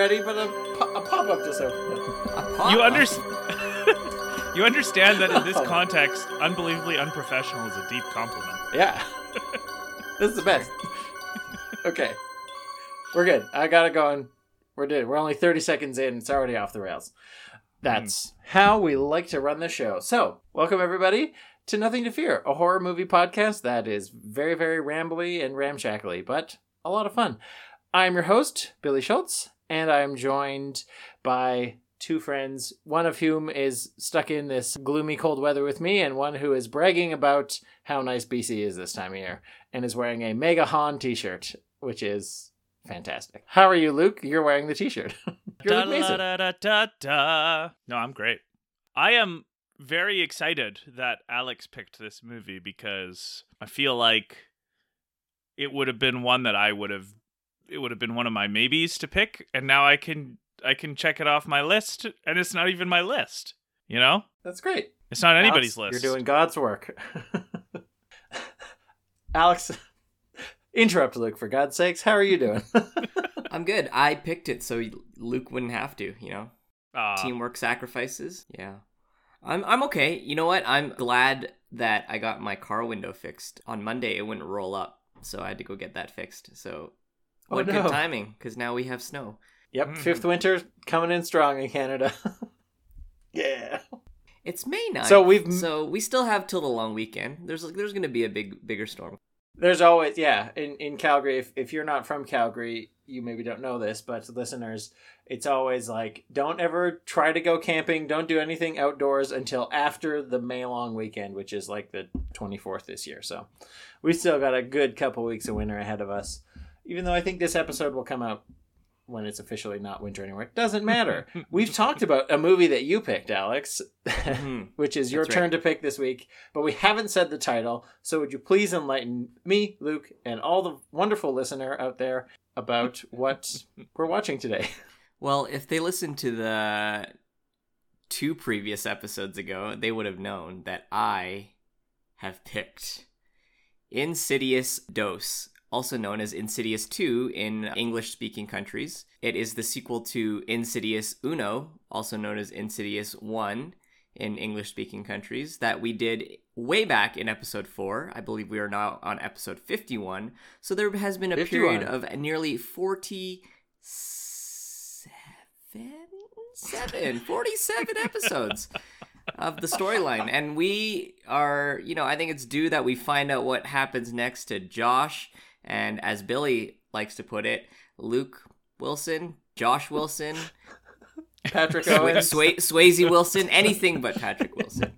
ready, but a, po- a pop up just opened. You understand? you understand that in this context, unbelievably unprofessional is a deep compliment. Yeah. this is the best. Okay. We're good. I got it going. We're good. We're only 30 seconds in. It's already off the rails. That's how we like to run the show. So, welcome everybody to Nothing to Fear, a horror movie podcast that is very, very rambly and ramshackly, but a lot of fun. I'm your host, Billy Schultz, and I'm joined by two friends, one of whom is stuck in this gloomy cold weather with me, and one who is bragging about how nice BC is this time of year and is wearing a Mega Han t shirt, which is fantastic. How are you, Luke? You're wearing the t shirt. No, I'm great. I am very excited that Alex picked this movie because I feel like it would have been one that I would have it would have been one of my maybes to pick and now I can I can check it off my list and it's not even my list. You know? That's great. It's not anybody's Alex, list. You're doing God's work. Alex, interrupt Luke for God's sakes. How are you doing? I'm good. I picked it so Luke wouldn't have to, you know. Aw. Teamwork sacrifices. Yeah. I'm I'm okay. You know what? I'm glad that I got my car window fixed. On Monday it wouldn't roll up, so I had to go get that fixed. So Oh, what no. good timing cuz now we have snow. yep, Mhm. fifth winter coming in strong in Canada. yeah. It's May 9th. So we've- So we still have till the long weekend. There's there's going to be a big bigger storm. There's always yeah in in Calgary. If if you're not from Calgary, you maybe don't know this, but listeners, it's always like don't ever try to go camping. Don't do anything outdoors until after the May long weekend, which is like the 24th this year. So we still got a good couple weeks of winter ahead of us. Even though I think this episode will come out when it's officially not winter anymore, it doesn't matter. We've talked about a movie that you picked, Alex. Mhm. which is your That's turn right. to pick this week, but we haven't said the title. So would you please enlighten me, Luke, and all the wonderful listener out there about what we're watching today? Well, if they listened to the two previous episodes ago, they would have known that I have picked Insidious Dose, also known as Insidious 2 in English speaking countries. It is the sequel to Insidious Uno, also known as Insidious 1 in English speaking countries, that we did way back in episode 4. I believe we are now on episode 51. So there has been a 51. period of nearly 40 seven, seven, 47 episodes of the storyline. And we are, you know, I think it's due that we find out what happens next to Josh and, as Billy likes to put it, Luke Wilson, Josh Wilson, Patrick Sway- Owens. Sway- Swayze Wilson, anything but Patrick Wilson.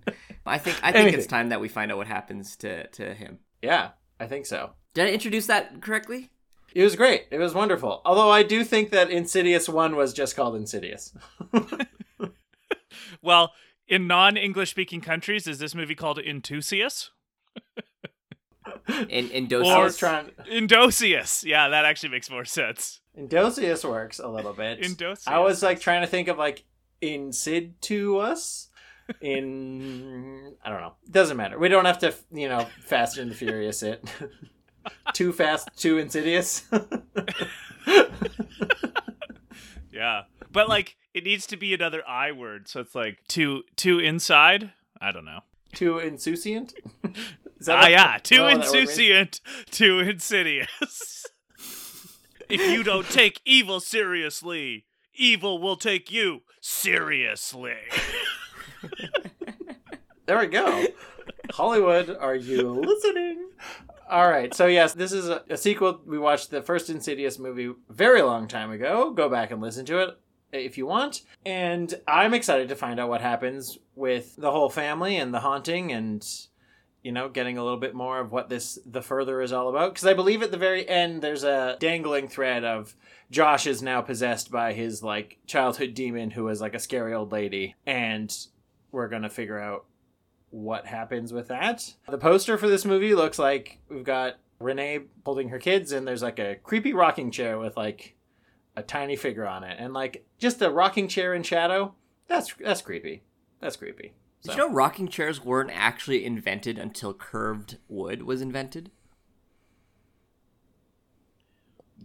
I think I think Anything. it's time that we find out what happens to, to him. Yeah, I think so. Did I introduce that correctly? It was great. It was wonderful. Although I do think that Insidious 1 was just called Insidious. Well, in non-English speaking countries, is this movie called Intusius? In in I trying. Indosius. Yeah, that actually makes more sense. Indosius works a little bit. Indosius. I was like trying to think of like Insid to us. In I don't know. Doesn't matter. We don't have to, you know, Fast and the Furious it. too fast, too insidious. Yeah. But like it needs to be another I word, so it's like too too inside. I don't know. too insouciant. Is that Ah what- yeah, too oh, that word means? insouciant, too insidious. if you don't take evil seriously, evil will take you seriously. There we go. Hollywood, are you listening? All right. So yes, this is a, a sequel. We watched the first Insidious movie very long time ago. Go back and listen to it if you want. And I'm excited to find out what happens with the whole family and the haunting and you know, getting a little bit more of what this the further is all about because I believe at the very end there's a dangling thread of Josh is now possessed by his like childhood demon who is like a scary old lady and we're to figure out what happens with that. The poster for this movie looks like we've got Renee holding her kids, and there's like a creepy rocking chair with like a tiny figure on it, and like just a rocking chair in shadow. That's that's creepy. That's creepy. Did you know rocking chairs weren't actually invented until curved wood was invented?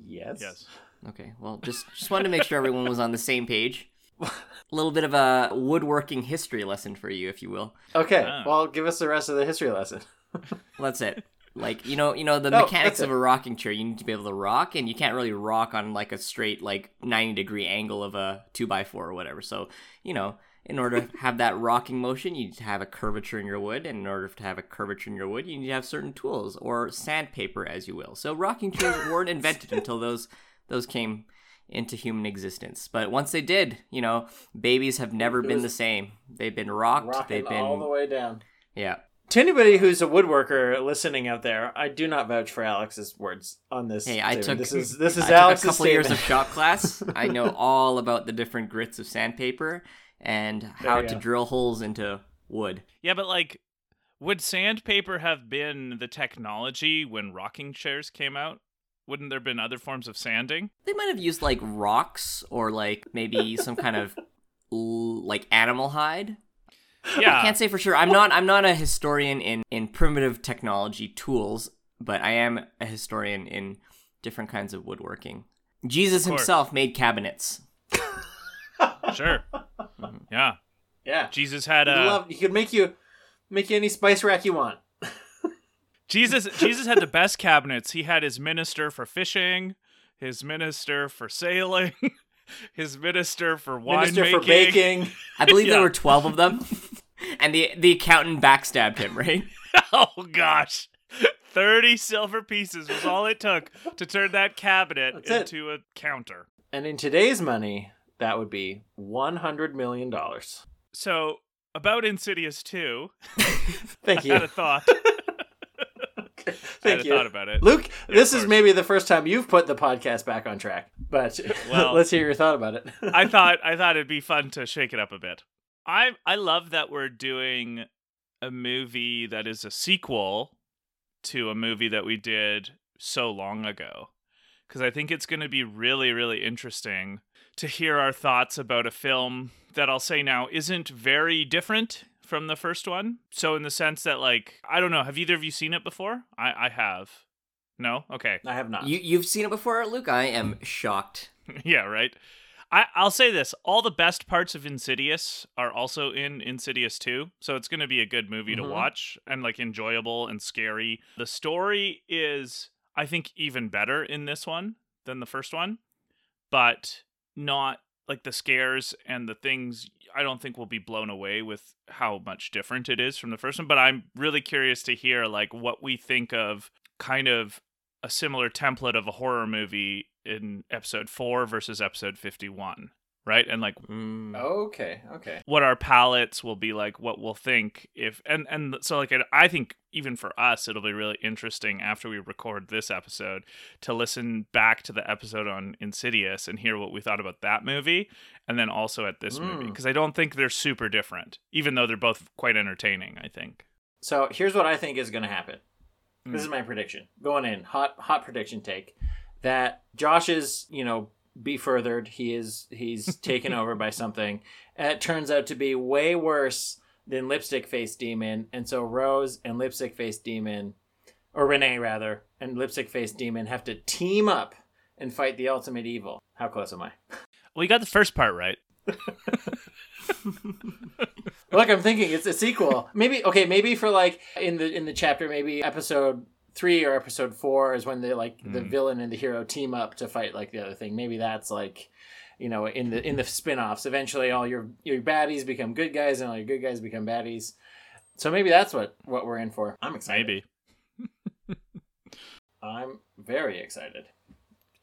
Yes. Yes. Okay, well, just just wanted to make sure everyone was on the same page. A little bit of a woodworking history lesson for you, if you will. Okay, Ah. well, give us the rest of the history lesson. Well, that's it. Like you know, you know the No, mechanics of a rocking chair. You need to be able to rock, and you can't really rock on like a straight like ninety degree angle of a two by four or whatever. So you know, in order to have that rocking motion, you need to have a curvature in your wood, and in order to have a curvature in your wood, you need to have certain tools or sandpaper, as you will. So rocking chairs weren't invented until those those came into human existence. But once they did, you know, babies have never been the same. They've been rocked. Rocking they've been all the way down. yeah. To anybody who's a woodworker listening out there, I do not vouch for Alex's words on this. Hey, I statement. took this is this is I took Alex's a couple statement. years of shop class. I know all about the different grits of sandpaper and how to go. drill holes into wood. Yeah, but like, would sandpaper have been the technology when rocking chairs came out? Wouldn't there have been other forms of sanding? They might have used like rocks or like maybe some kind of like animal hide. Yeah. I Yeah, can't say for sure. I'm not I'm not a historian in in primitive technology tools, but I am a historian in different kinds of woodworking. Jesus Of himself made cabinets. Sure. Yeah, yeah, Jesus had a uh, loved, he could make you make you any spice rack you want. Jesus. Jesus had the best cabinets. He had his minister for fishing, his minister for sailing, his minister for wine Minister making. for baking. I believe Yeah. there were 12 of them. and the the accountant backstabbed him, right? oh gosh. 30 silver pieces was all it took to turn that cabinet That's it. into a counter. And in today's money, that would be one hundred million dollars. So, about Insidious 2, Thank I had you. a thought. I Thank you. thought about it. Luke, this is maybe the first time you've put the podcast back on track, but Well- let's hear your thought about it. I thought I thought it'd be fun to shake it up a bit. I I love that we're doing a movie that is a sequel to a movie that we did so long ago. Cuz I think it's going to be really really interesting to hear our thoughts about a film that I'll say now isn't very different from the first one. So in the sense that like I don't know, have either of you seen it before? I I have. No? Okay. I have not. You you've seen it before, Luke? I am shocked. yeah, right. I, I'll say this: all the best parts of Insidious are also in Insidious 2, so it's going to be a good movie Mhm. to watch and like enjoyable and scary. The story is, I think, even better in this one than the first one, but not like the scares and the things. I don't think will be blown away with how much different it is from the first one. But I'm really curious to hear like what we think of kind of a similar template of a horror movie in episode 4 versus episode 51 right and like Mm. okay, okay. what our palettes will be like what we'll think if and and so like i think even for us it'll be really interesting after we record this episode to listen back to the episode on insidious and hear what we thought about that movie and then also at this movie Mm. because i don't think they're super different even though they're both quite entertaining i think So here's what I think is going to happen. This Mm. is my prediction. Going in, hot hot prediction take that josh's you know, be furthered. He is he's taken over by something. And it turns out to be way worse than Lipstick Face Demon, and so Rose and Lipstick Face Demon or Renee rather, and Lipstick Face Demon have to team up and fight the ultimate evil. How close am I? well you got the first part right Look, I'm thinking it's a sequel. Maybe okay, maybe for like in the in the chapter, maybe episode three or episode four is when the like the Mm. villain and the hero team up to fight like the other thing. Maybe that's like you know in the in the spin-offs eventually all your your baddies become good guys and all your good guys become baddies so maybe that's what what we're in for i'm excited maybe i'm very excited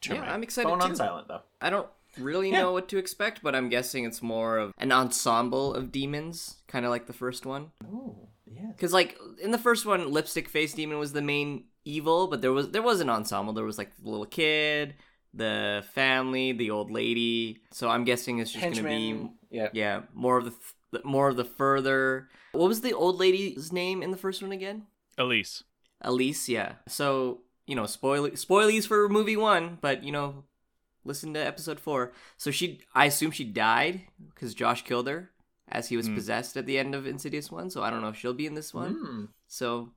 Turn Yeah, I'm excited phone on too. silent though I don't really Yeah. know what to expect, but I'm guessing it's more of an ensemble of demons, kind of like the first one. oh yeah Because like in the first one, lipstick face demon was the main evil, but there was there was an ensemble. There was like the little kid, the family, the old lady. So I'm guessing it's just gonna be yeah yeah more of the f- more of the further. What was the old lady's name in the first one again? elise Elise. Yeah. So you know, spoil spoilies for movie one, but you know, listen to episode four. So she, I assume she died because Josh killed her as he was Hmm. possessed at the end of Insidious one. So I don't know if she'll be in this one. Mm. So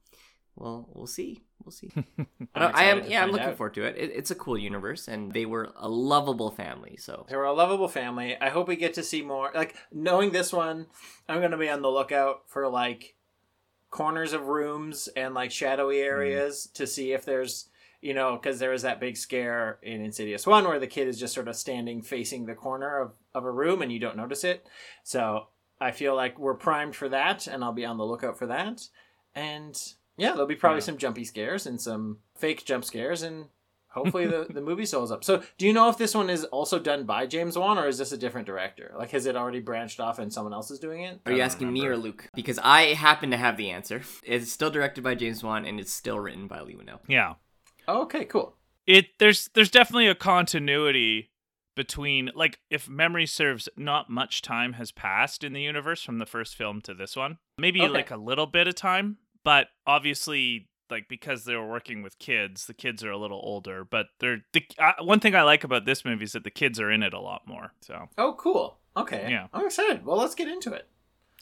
well, we'll see. We'll see. I am, yeah, I'm looking out. forward to it. it. It's a cool universe, and they were a lovable family. So They were a lovable family. I hope we get to see more. Like knowing this one, I'm gonna be on the lookout for like corners of rooms and like shadowy areas to see if there's you know because there was that big scare in Insidious one where the kid is just sort of standing facing the corner of, of a room and you don't notice it. So I feel like we're primed for that, and I'll be on the lookout for that. And yeah, there'll be probably Yeah. some jumpy scares and some fake jump scares and hopefully the, the movie sells up. So, do you know if this one is also done by James Wan or is this a different director? Like, has it already branched off and someone else is doing it? Are you asking me or Luke? Because I happen to have the answer. It's still directed by James Wan and it's still written by Leigh Whannell. Yeah. Oh, okay, cool. It there's there's definitely a continuity between like if memory serves not much time has passed in the universe from the first film to this one. Maybe Okay. like a little bit of time, but obviously like because they were working with kids, the kids are a little older, but they're the uh, one thing I like about this movie is that the kids are in it a lot more. So, Oh, cool. Okay. Yeah. I'm excited. Well, let's get into it.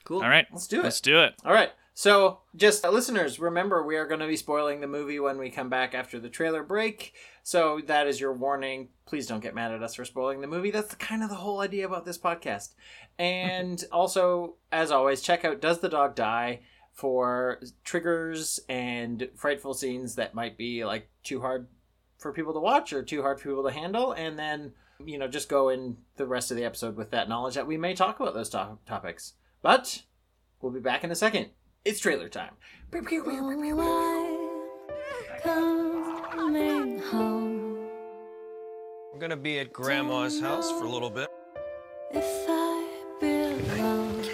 Cool. all right. Let's do it. Let's do it. All right. So, just uh, listeners, remember we are going to be spoiling the movie when we come back after the trailer break. So, that is your warning. Please don't get mad at us for spoiling the movie. That's kind of the whole idea about this podcast. And also, as always, check out Does the Dog Die for triggers and frightful scenes that might be like too hard for people to watch or too hard for people to handle. And then, you know, just go in the rest of the episode with that knowledge that we may talk about those to- topics. But We'll be back in a second. It's trailer time. coming home. We're gonna be at Grandma's house for a little bit. If I belong,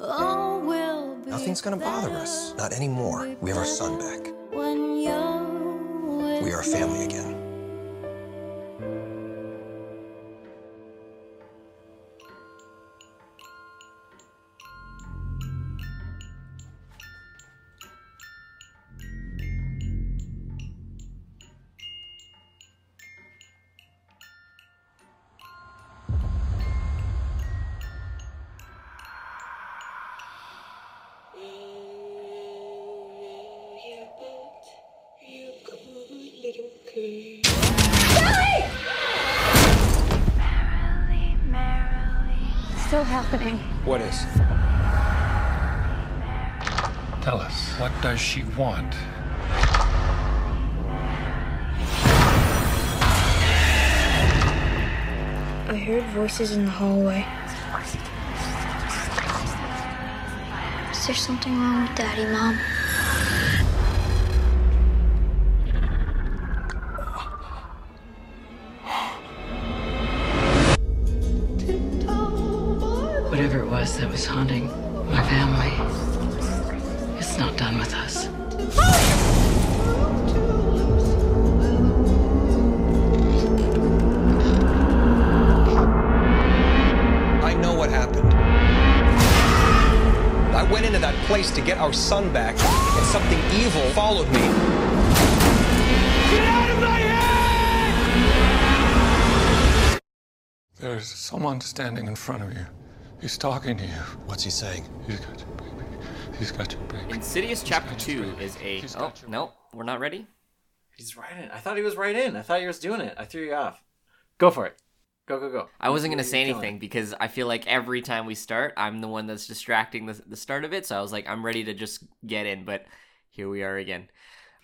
all will be Nothing's gonna bother us. Not anymore. We have our son back. when you're We are a family again. She want? I heard voices in the hallway. Is there something wrong with Daddy, Mom? Place to get our son back, and something evil followed me. Get out of my head! There's someone standing in front of you. He's talking to you. What's he saying? He's got your baby. He's got your baby. Insidious Chapter 2 is a. He's Oh, no, we're not ready. He's right in. I thought he was right in. I thought he was doing it. I threw you off. Go for it. Go, go, go. I wasn't going to say anything it. because I feel like every time we start, I'm the one that's distracting the, the start of it. So I was like, I'm ready to just get in, but here we are again.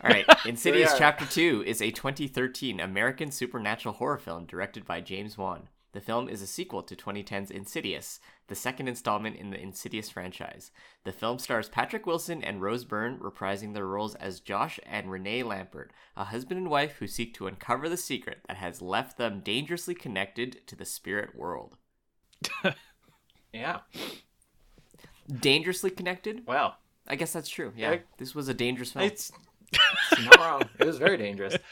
All right, Insidious. Chapter 2 is a 2013 American supernatural horror film directed by James Wan. The film is a sequel to 2010's Insidious, the second installment in the Insidious franchise. The film stars Patrick Wilson and Rose Byrne reprising their roles as Josh and Renee Lambert, a husband and wife who seek to uncover the secret that has left them dangerously connected to the spirit world. Yeah. Dangerously connected? Wow. I guess that's true. Yeah, Like- this was a dangerous film. It's, it's not wrong. It was very dangerous.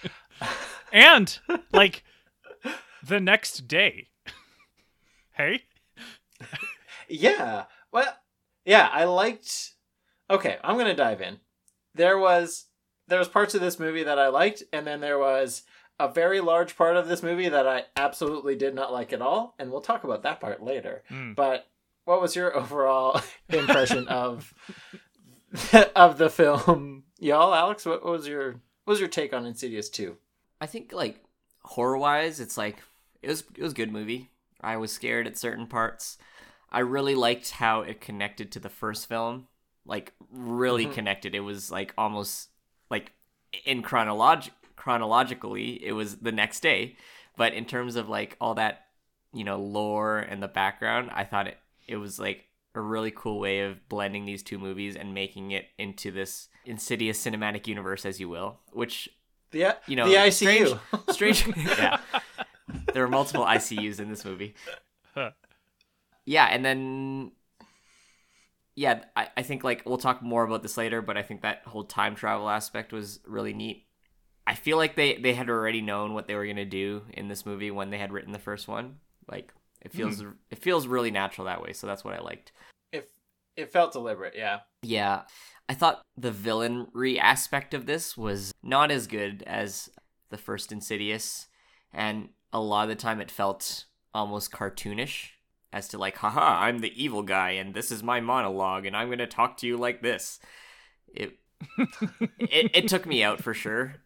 And like the next day. hey? Yeah. Well, yeah, I liked Okay, I'm going to dive in. There was there was parts of this movie that I liked and then there was a very large part of this movie that I absolutely did not like at all, and we'll talk about that part later. Mm. But what was your overall impression of of the film. Y'all, Alex, what was your what was your take on Insidious 2? I think like horror wise, it's like it was it was a good movie. I was scared at certain parts. I really liked how it connected to the first film. Like really mm-hmm. connected. It was like almost like in chronolog chronologically, it was the next day. But in terms of like all that, you know, lore and the background, I thought it it was like a really cool way of blending these two movies and making it into this insidious cinematic universe, as you will, which The you know the ICU. Strange, strange yeah. There are multiple ICUs in this movie. Yeah, and then yeah, I, I think like we'll talk more about this later, but I think that whole time travel aspect was really neat. I feel like they they had already known what they were gonna do in this movie when they had written the first one. Like it hmm. feels it feels really natural that way, so that's what I liked. It it felt deliberate, yeah. Yeah. I thought the villainry aspect of this was not as good as the first Insidious, and a lot of the time it felt almost cartoonish as to like, haha, I'm the evil guy and this is my monologue and I'm gonna talk to you like this. It it, it took me out for sure.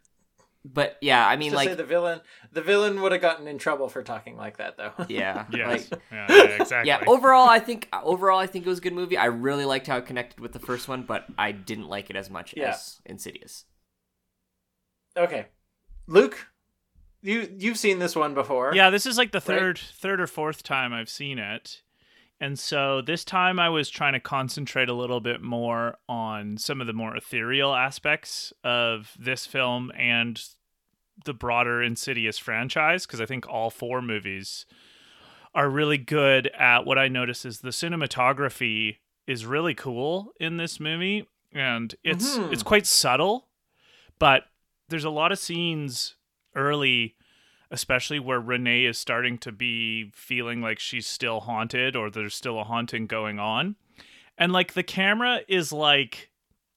But yeah, I mean like say the villain the villain would have gotten in trouble for talking like that though. yeah. Yes. Like yeah, yeah, exactly. yeah, overall I think overall I think it was a good movie. I really liked how it connected with the first one, but I didn't like it as much Yeah. as Insidious. okay. Luke, you you've seen this one before. Yeah, this is like the Right? third third or fourth time I've seen it. And so this time I was trying to concentrate a little bit more on some of the more ethereal aspects of this film and the broader Insidious franchise because I think all four movies are really good at what I notice is the cinematography is really cool in this movie and it's Mhm. it's quite subtle but there's a lot of scenes early especially where Renee is starting to be feeling like she's still haunted or there's still a haunting going on. And like the camera is like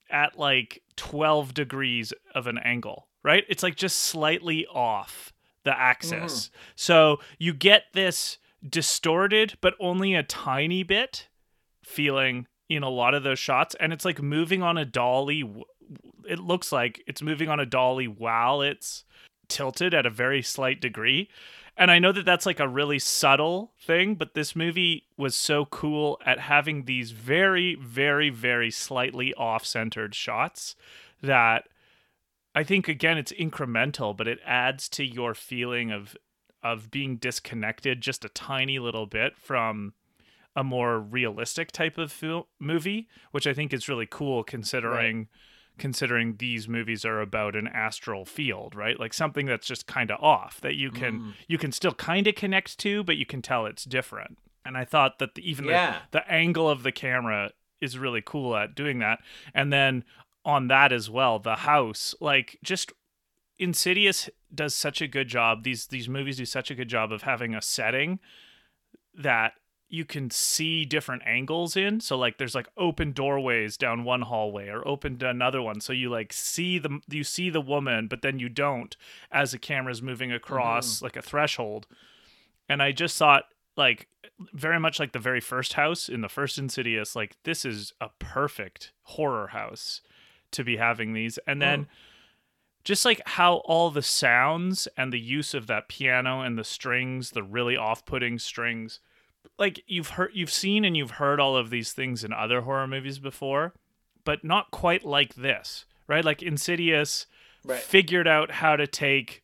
at like 12 degrees of an angle, right? It's like just slightly off the axis. Mm-hmm. So you get this distorted but only a tiny bit feeling in a lot of those shots and it's like moving on a dolly it looks like it's moving on a dolly while it's tilted at a very slight degree. And I know that that's like a really subtle thing, but this movie was so cool at having these very, very, very slightly off centered shots that I think again it's incremental, but it adds to your feeling of of being disconnected just a tiny little bit from a more realistic type of fil- movie, which I think is really cool considering considering these movies are about an astral field, right? Like something that's just kind of off that you can mm. you can still kind of connect to, but you can tell it's different. And I thought that the, even Yeah. the, the angle of the camera is really cool at doing that. And then on that as well, the house, like just Insidious does such a good job. These these movies do such a good job of having a setting that you can see different angles in. So like there's like open doorways down one hallway or open to another one. So you like see the you see the woman, but then you don't as the camera's moving across mm-hmm. like a threshold. And I just thought like very much like the very first house in the first Insidious, like this is a perfect horror house to be having these. And then mm. just like how all the sounds and the use of that piano and the strings, the really off-putting strings, like you've heard you've seen and you've heard all of these things in other horror movies before, but not quite like this, right? Like Insidious Right. figured out how to take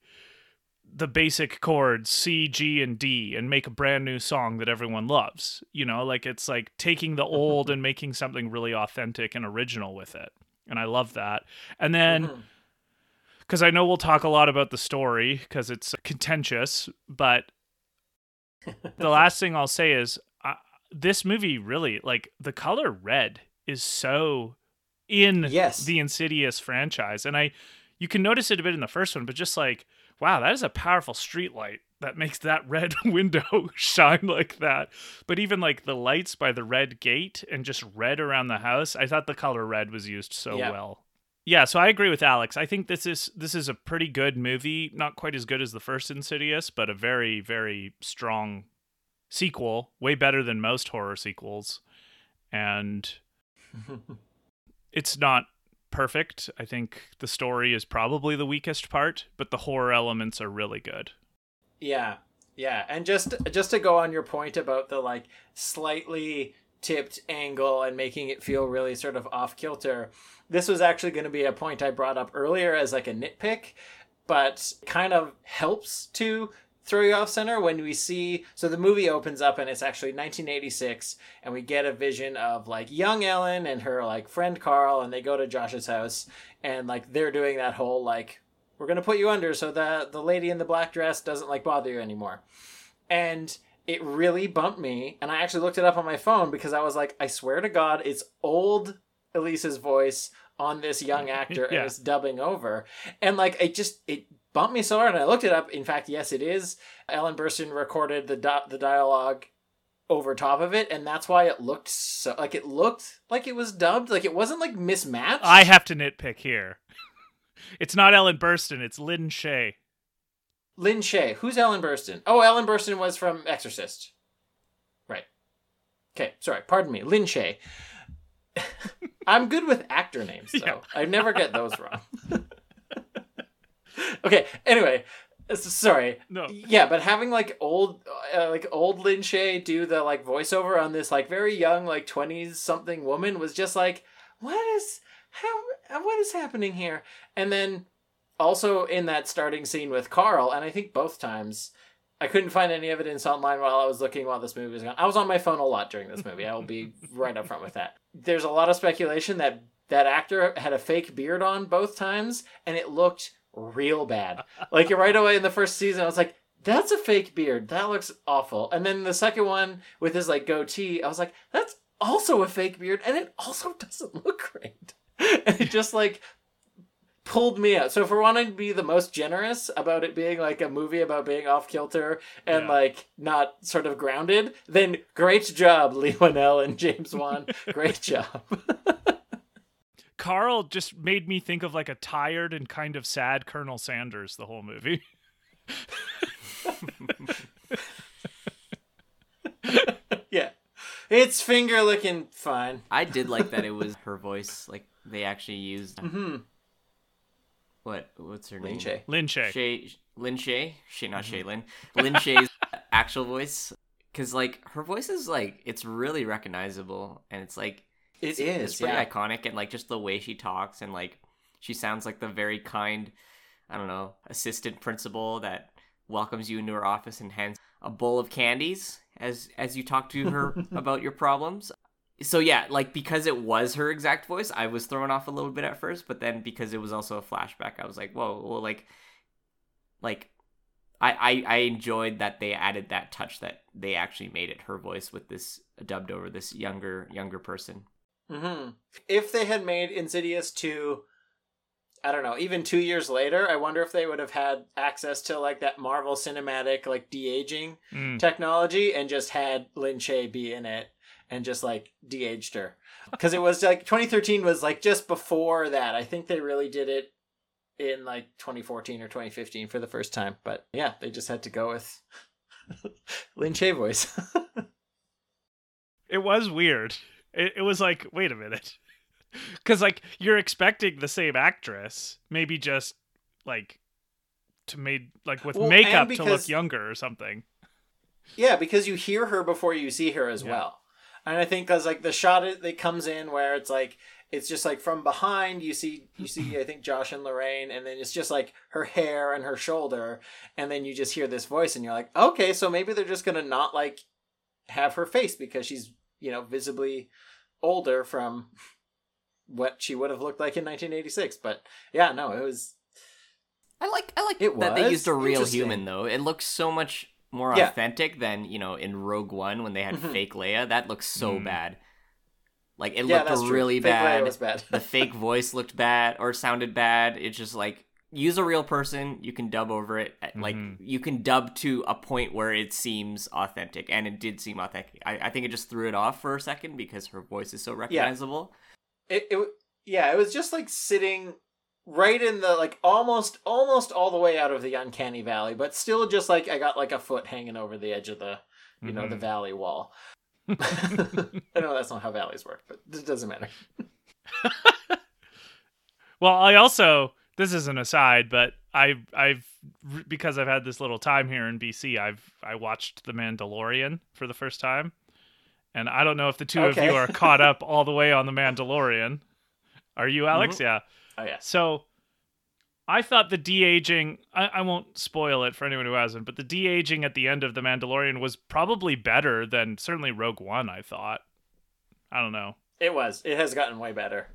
the basic chords C, G, and D and make a brand new song that everyone loves. You know, like it's like taking the old and making something really authentic and original with it. And I love that. And then mm-hmm. because I know we'll talk a lot about the story because it's contentious, but the last thing I'll say is uh, this movie really like the color red is so in Yes. the Insidious franchise, and I you can notice it a bit in the first one, but just like wow, that is a powerful street light that makes that red window shine like that. But even like the lights by the red gate and just red around the house, I thought the color red was used so Yeah. well. Yeah, so I agree with Alex. I think this is this is a pretty good movie. Not quite as good as the first Insidious, but a very very strong sequel. Way better than most horror sequels. And it's not perfect. I think the story is probably the weakest part, but the horror elements are really good. Yeah, yeah, and just just to go on your point about the like slightly tipped angle and making it feel really sort of off kilter. This was actually going to be a point I brought up earlier as like a nitpick, but kind of helps to throw you off center when we see so the movie opens up and it's actually 1986 and we get a vision of like young Ellen and her like friend Carl and they go to Josh's house and like they're doing that whole like we're gonna put you under so that the lady in the black dress doesn't like bother you anymore and it really bumped me and i actually looked it up on my phone because i was like i swear to god it's old elisa's voice on this young actor Yeah. and it's dubbing over and like it just it bumped me so hard and i looked it up in fact yes it is ellen burstyn recorded the di- the dialogue over top of it and that's why it looked so like it looked like it was dubbed like it wasn't like mismatched I have to nitpick here. It's not Ellen Burstyn, it's Lin Shaye. Lin Shaye. Who's Ellen Burstyn? Oh, Ellen Burstyn was from Exorcist. Right. Okay, sorry. Pardon me. Lin Shaye. I'm good with actor names, though. Yeah. I never get those wrong. okay, anyway. Sorry. No. Yeah, but having like old, uh, like old Lin Shaye do the like voiceover on this like very young, like twenties something woman was just like, what is how what is happening here? And then also in that starting scene with Carl, and I think both times I couldn't find any evidence online while I was looking while this movie was going. I was on my phone a lot during this movie. I will be right up front with that. There's a lot of speculation that that actor had a fake beard on both times, and it looked real bad. Like right away in the first season, I was like, "That's a fake beard. That looks awful." And then the second one with his like goatee, I was like, "That's also a fake beard, and it also doesn't look great." and it just like pulled me out. So if we're wanting to be the most generous about it being like a movie about being off kilter and Yeah. like not sort of grounded, then great job, Leigh Whannell and James Wan. great job. Carl just made me think of like a tired and kind of sad Colonel Sanders the whole movie. yeah. It's finger looking fine. I did like that it was her voice. Like they actually used Mm-hmm. What? What's her Lin name? Shay. Lin Shaye. Shay, Lin Shaye, Shay, not Mm-hmm. Shay Lin. Lin Shaye's actual voice, because like her voice is like it's really recognizable, and it's like It it's, is, it's pretty yeah. iconic, and like just the way she talks, and like she sounds like the very kind, I don't know, assistant principal that welcomes you into her office and hands a bowl of candies as as you talk to her about your problems. So yeah, like because it was her exact voice, I was thrown off a little bit at first, but then because it was also a flashback, I was like, whoa, well, like, like, I I, I enjoyed that they added that touch that they actually made it her voice with this dubbed over this younger younger person. hmm If they had made Insidious 2, I don't know, even two years later, I wonder if they would have had access to like that Marvel cinematic, like de aging Mm. technology and just had Lin Shaye be in it and just like de-aged her because it was like 2013 was like just before that i think they really did it in like 2014 or 2015 for the first time but yeah they just had to go with Lin Shaye voice It was weird. It, it was like, wait a minute. Because, like, you're expecting the same actress, maybe just, like, to made, like, with Well, makeup to look younger or something. yeah because you hear her before you see her as Yeah. well and i think because like the shot it- that comes in where it's like it's just like from behind you see you see i think josh and lorraine and then it's just like her hair and her shoulder and then you just hear this voice and you're like okay so maybe they're just gonna not like have her face because she's you know visibly older from what she would have looked like in 1986 but yeah no it was I like I like It that they used a real human though. It looks so much more Yeah. authentic than you know in Rogue One when they had Mhm. fake Leia. That looks so Mm. bad. Like it yeah looked that's true. really Fake Leia bad. was bad the fake voice looked bad or sounded bad. It's just like use a real person. You can dub over it. Like Mhm. you can dub to a point where it seems authentic, and it did seem authentic. I, I think it just threw it off for a second because her voice is so recognizable. it, it yeah it was just like sitting right in the like almost almost all the way out of the uncanny valley but still just like i got like a foot hanging over the edge of the you know the Mhm. valley wall i know that's not how valleys work but it doesn't matter Well, I also this is an aside, but I I've because I've had this little time here in BC, I've I watched The Mandalorian for the first time. And I don't know if the two of you are caught up all the way on The Mandalorian. Are you, Alex? Mhm. Yeah. Oh yeah. So I thought the de aging, I, I won't spoil it for anyone who hasn't, but the de aging at the end of The Mandalorian was probably better than certainly Rogue One, I thought. I don't know. It was. It has gotten way better.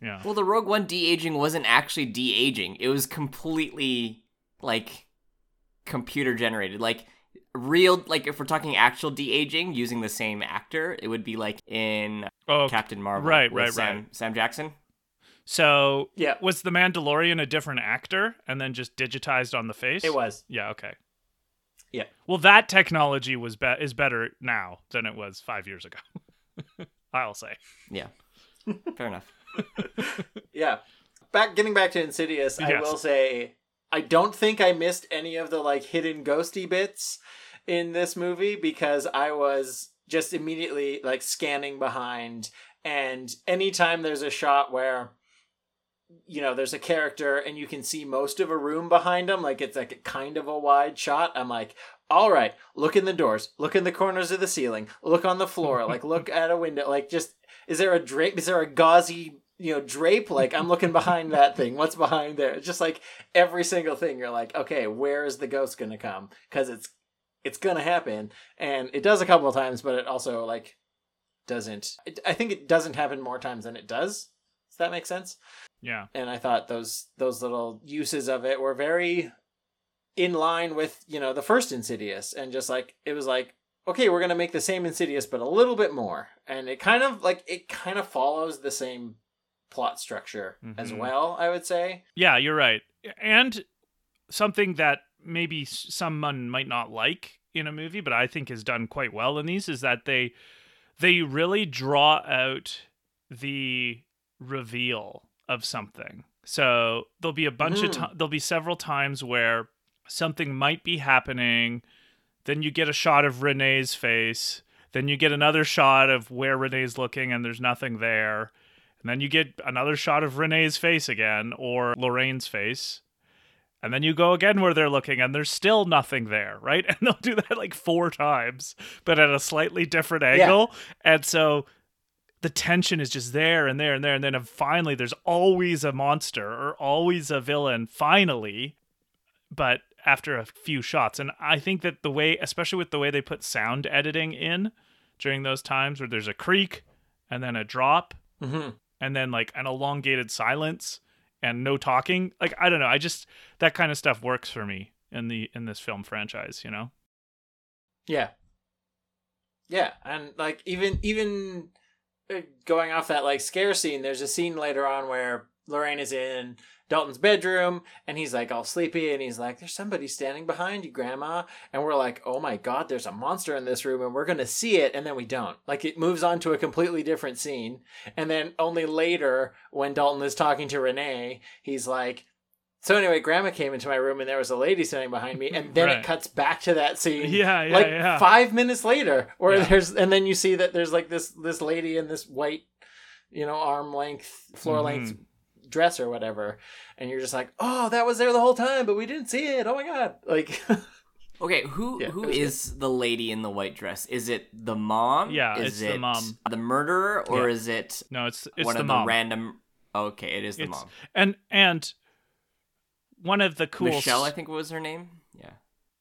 Yeah. Well, the Rogue One de aging wasn't actually de aging. It was completely like computer generated. Like real, like if we're talking actual de aging using the same actor, it would be like in Oh, Captain Marvel. right, with right, Sam, right. Sam Jackson. So Yeah. was the Mandalorian a different actor and then just digitized on the face? It was. Yeah. Okay. Yeah. Well, that technology was be- is better now than it was five years ago. I'll say. Yeah, fair enough. Yeah. Back getting back to Insidious, I will say I don't think I missed any of the like hidden ghosty bits in this movie because I was just immediately like scanning behind and anytime there's a shot where you know there's a character and you can see most of a room behind them like it's like a kind of a wide shot. I'm like all right look in the doors look in the corners of the ceiling look on the floor like look at a window like just is there a drape is there a gauzy you know drape? Like i'm looking behind that thing. What's behind there? It's just like every single thing you're like okay where is the ghost gonna come? Because it's it's gonna happen. And it does a couple of times but it also like doesn't it, i think it doesn't happen more times than it does. Does that make sense Yeah. and I thought those those little uses of it were very in line with you know the first Insidious, and just like it was like okay, we're gonna make the same Insidious, but a little bit more, and it kind of like it kind of follows the same plot structure as Mhm. well. I would say. Yeah, you're right. And something that maybe someone might not like in a movie, but I think is done quite well in these is that they they really draw out the reveal of something. So there'll be a bunch of Mhm. there'll be several times where something might be happening, then you get a shot of Renee's face, then you get another shot of where Renee's looking and there's nothing there. And then you get another shot of Renee's face again or Lorraine's face. And then you go again where they're looking and there's still nothing there, right? And they'll do that like four times, but at a slightly different angle. And so the tension is just there and there and there. And then finally, there's always a monster or always a villain, finally, but after a few shots. And I think that the way, especially with the way they put sound editing in during those times where there's a creak and then a drop Mm-hmm. and then like an elongated silence and no talking like i don't know i just that kind of stuff works for me in the in this film franchise you know Yeah. Yeah, and like even even uh, going off that like scare scene, there's a scene later on where Lorraine is in Dalton's bedroom and he's like all sleepy and he's like, There's somebody standing behind you, Grandma. And we're like, Oh my god, there's a monster in this room and we're gonna see it, and then we don't. Like it moves on to a completely different scene. And then only later, when Dalton is talking to Renee, he's like so anyway, Grandma came into my room and there was a lady standing behind me, and then Right. it cuts back to that scene. Yeah, yeah, like yeah. five minutes later, where Yeah. there's and then you see that there's like this this lady in this white, you know, arm length, floor length Mm-hmm. dress or whatever, and you're just like, oh, that was there the whole time, but we didn't see it. Oh my god! Like, Okay, who Yeah, who it was good. the lady in the white dress? Is it the mom? Yeah, is it's the mom. The murderer, or Yeah. is it no it's it's one the of mom the random? Okay, it is the It's- mom. and and one of the cool Michelle, I think was her name. Yeah.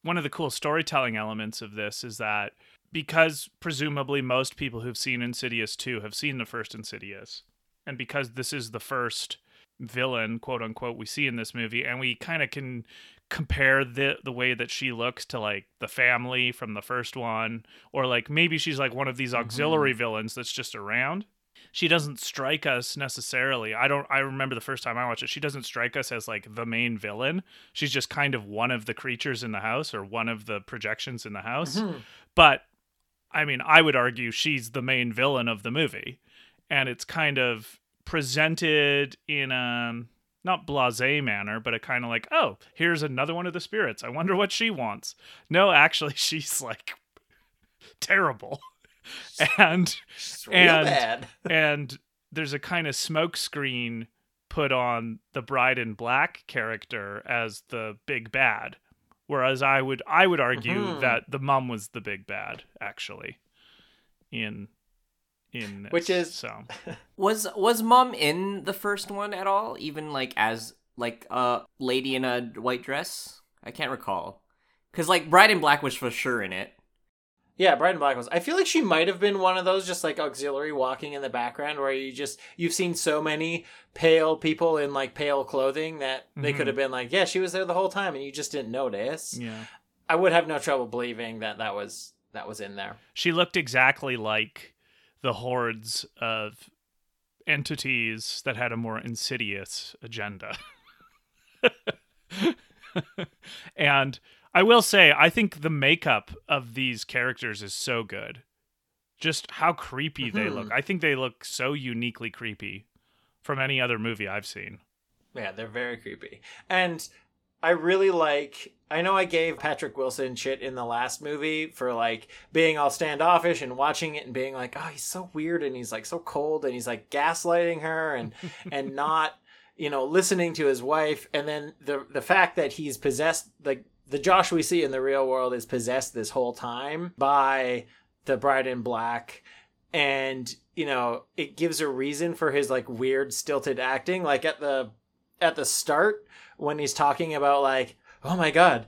one of the cool storytelling elements of this is that because presumably most people who've seen Insidious 2 have seen the first Insidious, and because this is the first villain, quote unquote, we see in this movie, and we kind of can compare the the way that she looks to like the family from the first one, or like maybe she's like one of these auxiliary mm-hmm. villains that's just around. She doesn't strike us necessarily. I don't I remember the first time I watched it, she doesn't strike us as like the main villain. She's just kind of one of the creatures in the house or one of the projections in the house. Mm-hmm. But I mean, I would argue she's the main villain of the movie. And it's kind of presented in a not blasé manner, but a kind of like, oh, here's another one of the spirits. I wonder what she wants. No, actually, she's like terrible. and And- bad. and there's a kind of smoke screen put on the bride in black character as the big bad. Whereas I would I would argue Mhm. that the mum was the big bad, actually. In in this. Which is- so Was was mom in the first one at all? Even like as like a lady in a white dress? I can't recall. Cause like Bride in Black was for sure in it. Yeah, Bride was. I feel like she might have been one of those just like auxiliary walking in the background where you just you've seen so many pale people in like pale clothing that they Mhm. could have been like, yeah, she was there the whole time and you just didn't notice. yeah. I would have no trouble believing that that was that was in there. She looked exactly like the hordes of entities that had a more insidious agenda. and I will say, I think the makeup of these characters is so good. Just how creepy they Mhm. look. I think they look so uniquely creepy from any other movie I've seen. Yeah, they're very creepy. And I really like I know I gave Patrick Wilson shit in the last movie for like being all standoffish and watching it and being like, "Oh, he's so weird and he's like so cold and he's like gaslighting her and and not, you know, listening to his wife." And then the the fact that he's possessed like the Josh we see in the real world is possessed this whole time by the bride in black. And you know it gives a reason for his like weird stilted acting. Like at the at the start when he's talking about like oh my god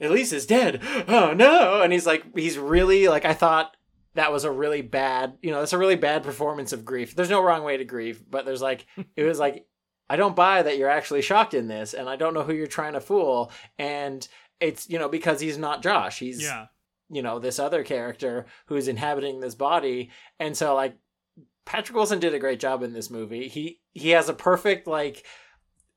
elise is dead. Oh no. And he's like he's really like i thought that was a really bad you know that's a really bad performance of grief. There's no wrong way to grieve but there's like it was like i don't buy that you're actually shocked in this and i don't know who you're trying to fool. And it's you know because he's not josh he's Yeah. you know this other character who's inhabiting this body and so like patrick wilson did a great job in this movie he he has a perfect like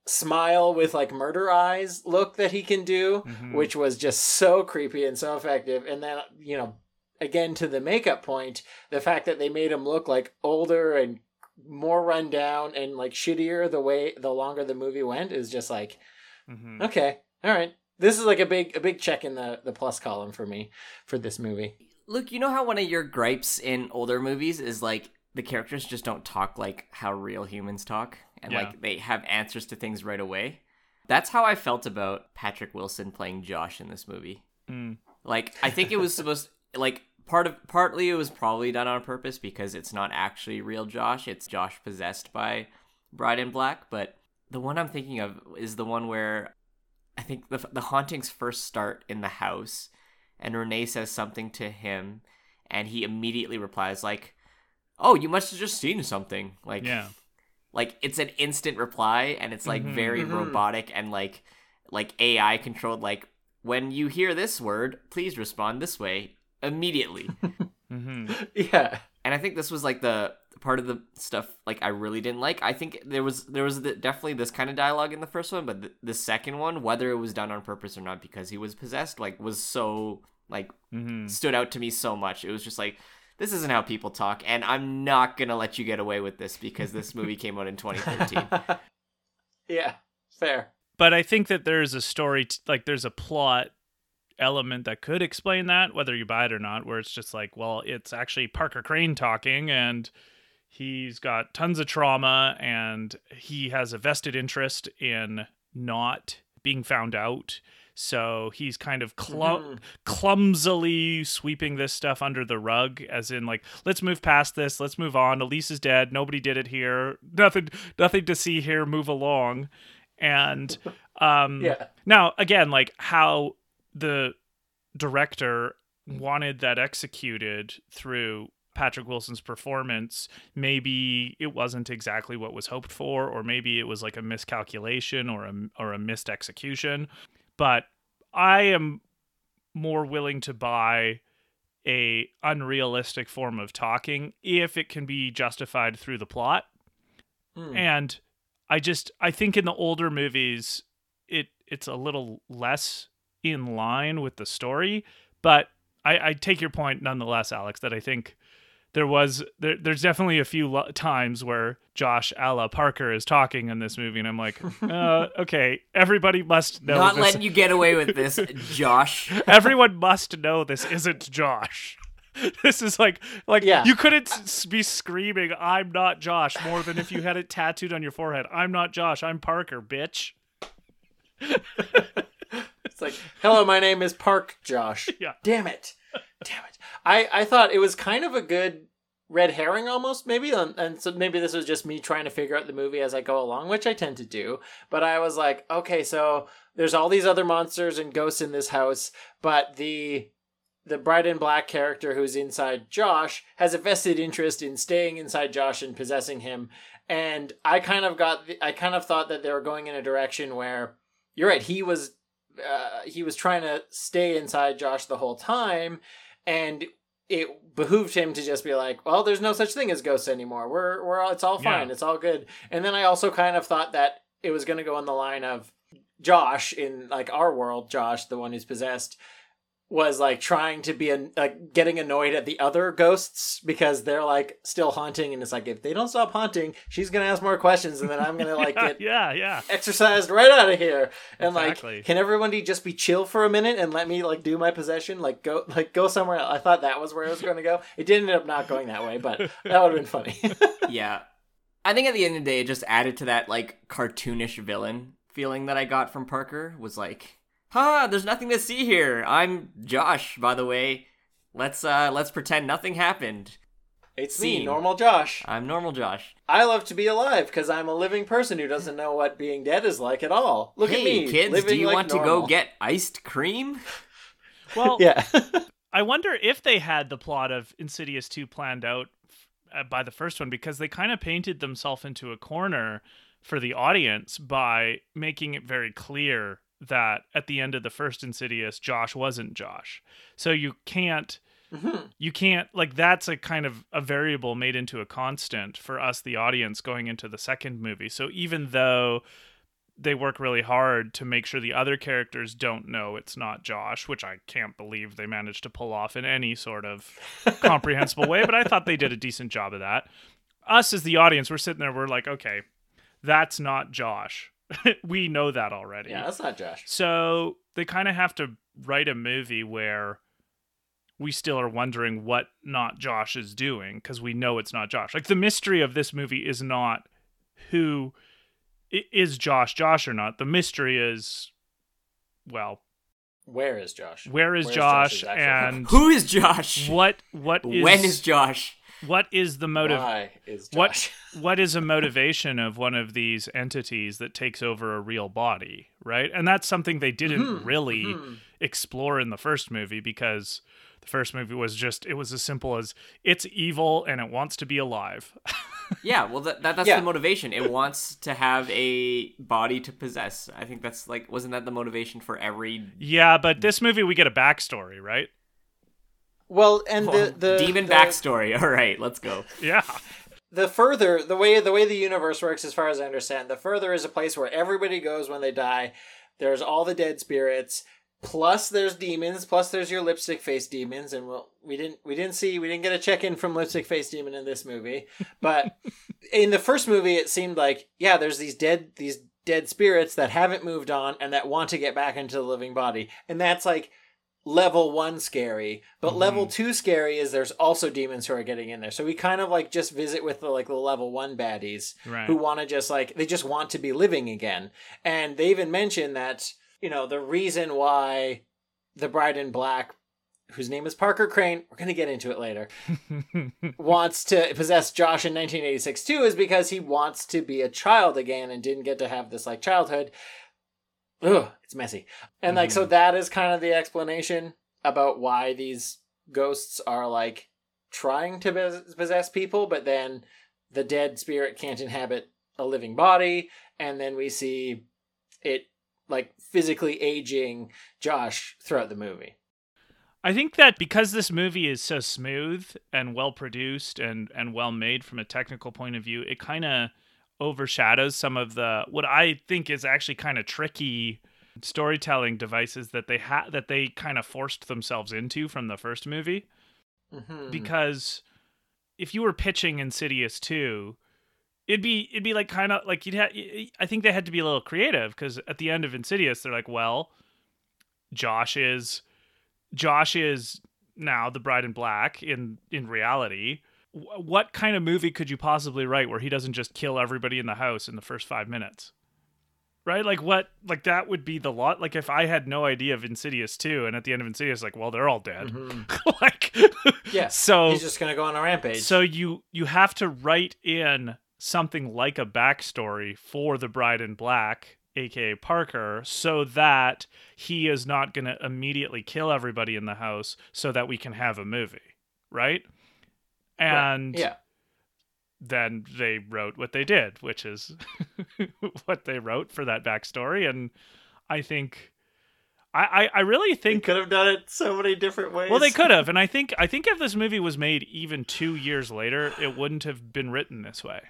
smile with like murder eyes look that he can do Mhm. which was just so creepy and so effective and then you know again to the makeup point the fact that they made him look like older and more run down and like shittier the way the longer the movie went is just like mm-hmm. okay all right this is like a big a big check in the the plus column for me for this movie Luke, you know how one of your gripes in older movies is like the characters just don't talk like how real humans talk and Yeah. like they have answers to things right away? That's how I felt about Patrick Wilson playing Josh in this movie. Mm. Like I think it was supposed like part of partly it was probably done on purpose because it's not actually real Josh, it's Josh possessed by Bride in Black, but the one I'm thinking of is the one where I think the the hauntings first start in the house and Renai says something to him and he immediately replies like, "Oh, you must have just seen something." Like Yeah. like it's an instant reply and it's like Mhm. very Mhm. robotic and like like AI controlled like when you hear this word, please respond this way immediately. hmm yeah and I think this was like the part of the stuff like I really didn't like. I think there was there was the, definitely this kind of dialogue in the first one, but the, the second one, whether it was done on purpose or not because he was possessed, like was so like hmm stood out to me so much. It was just like this isn't how people talk, and I'm not gonna let you get away with this because this movie came out in 2013. yeah fair but I think that there's a story, t- like there's a plot element that could explain that, whether you buy it or not. Where it's just like, well, it's actually Parker Crane talking, and he's got tons of trauma, and he has a vested interest in not being found out. So he's kind of clum- Mhm. clumsily sweeping this stuff under the rug, as in like, let's move past this, let's move on. Elise is dead. Nobody did it here. Nothing, nothing to see here. Move along. And um, yeah now again, like how the director wanted that executed through Patrick Wilson's performance, maybe it wasn't exactly what was hoped for, or maybe it was like a miscalculation or a or a missed execution. But I am more willing to buy a unrealistic form of talking if it can be justified through the plot. Hmm. And I just I think in the older movies it it's a little less in line with the story, but I, I take your point nonetheless, Alex, that I think there was there, there's definitely a few lo- times where Josh Alla Parker is talking in this movie, and I'm like, uh, okay, everybody must know Not this. letting you get away with this, Josh. Everyone must know this isn't Josh. this is like like Yeah. you couldn't s- be screaming I'm not Josh more than if you had it tattooed on your forehead. I'm not Josh, I'm Parker, bitch. It's like, hello, my name is Park Josh. Yeah. Damn it. Damn it. I, I thought it was kind of a good red herring almost, maybe. And, and so maybe this was just me trying to figure out the movie as I go along, which I tend to do. But I was like, okay, so there's all these other monsters and ghosts in this house, but the the bride in black character who's inside Josh has a vested interest in staying inside Josh and possessing him. And I kind of got, the, I kind of thought that they were going in a direction where you're right. He was, uh, he was trying to stay inside Josh the whole time, and it behooved him to just be like, well, there's no such thing as ghosts anymore. We're, we're, all, it's all Yeah. fine. It's all good. And then I also kind of thought that it was going to go in the line of Josh in like our world, Josh, the one who's possessed, was like trying to be an, like getting annoyed at the other ghosts because they're like still haunting, and it's like if they don't stop haunting, she's gonna ask more questions, and then I'm gonna like get yeah, yeah. exorcised right out of here. And Exactly. like, can everybody just be chill for a minute and let me like do my possession? Like go like go somewhere else. I thought that was where i was going to go. It did end up not going that way, but that would have been funny. yeah. I think at the end of the day, it just added to that like cartoonish villain feeling that I got from Parker. Was like, huh, there's nothing to see here. I'm Josh, by the way. Let's uh let's pretend nothing happened. it's me, normal Josh. I'm normal Josh. I love to be alive because I'm a living person who doesn't know what being dead is like at all. Look hey, at me, kids, living do you like want to go get iced cream? Well, Yeah. I wonder if they had the plot of Insidious 2 planned out uh, by the first one because they kind of painted themselves into a corner for the audience by making it very clear that at the end of the first Insidious, Josh wasn't Josh. So you can't Mhm. you can't like that's a kind of a variable made into a constant for us the audience going into the second movie. So even though they work really hard to make sure the other characters don't know it's not Josh, which I can't believe they managed to pull off in any sort of comprehensible way, but I thought they did a decent job of that. Us as the audience, we're sitting there, we're like, okay, that's not Josh. we know that already. yeah, that's not Josh. So they kind of have to write a movie where we still are wondering what not Josh is doing because we know it's not Josh. Like the mystery of this movie is not who is Josh Josh or not. The mystery is well, Where is Josh? where is Where's Josh Josh's actual- and Who is Josh? what what is when is Josh? What is the motive Why is what what is a motivation of one of these entities that takes over a real body, right? And that's something they didn't Mhm, really mhm. explore in the first movie because the first movie was just it was as simple as it's evil and it wants to be alive. Yeah, well, that, that that's Yeah. the motivation. It wants to have a body to possess. I think that's like, wasn't that the motivation for every yeah, but this movie we get a backstory, right? Well, and the the demon the, backstory? All right, let's go. Yeah. the further the way the way the universe works as far as i understand the further is a place where everybody goes when they die there's all the dead spirits plus there's demons plus there's your lipstick face demons and well we didn't we didn't see we didn't get a check-in from lipstick face demon in this movie but in the first movie it seemed like yeah there's these dead these dead spirits that haven't moved on and that want to get back into the living body and that's like level one scary but level mm-hmm. two scary is there's also demons who are getting in there. So we kind of like just visit with the like the level one baddies Right. who want to just like they just want to be living again. And they even mention that you know the reason why the bride in black whose name is parker crane we're going to get into it later wants to possess josh in 1986 too is because he wants to be a child again and didn't get to have this like childhood Ugh, it's messy. And like so mm-hmm. that is kind of the explanation about why these ghosts are like trying to possess people, but then the dead spirit can't inhabit a living body, and then we see it like physically aging Josh throughout the movie. I think that because this movie is so smooth and well produced and and well made from a technical point of view, it kind of overshadows some of the what I think is actually kind of tricky storytelling devices that they had that they kind of forced themselves into from the first movie Mm-hmm. because if you were pitching Insidious 2 it'd be it'd be like kind of like you'd have I think they had to be a little creative because at the end of Insidious they're like well Josh is Josh is now the bride in black in in reality what kind of movie could you possibly write where he doesn't just kill everybody in the house in the first five minutes right like what like that would be the lot like if i had no idea of insidious 2 and at the end of insidious like well they're all dead mm-hmm. like Yeah. so He's just gonna go on a rampage. so you you have to write in something like a backstory for the bride in black, aka Parker, so that he is not going to immediately kill everybody in the house, so that we can have a movie, right? Right. And yeah. then they wrote what they did, which is what they wrote for that backstory, and I think. I, I, I really They think could have done it so many different ways. well, they could have, and I think I think if this movie was made even two years later, it wouldn't have been written this way.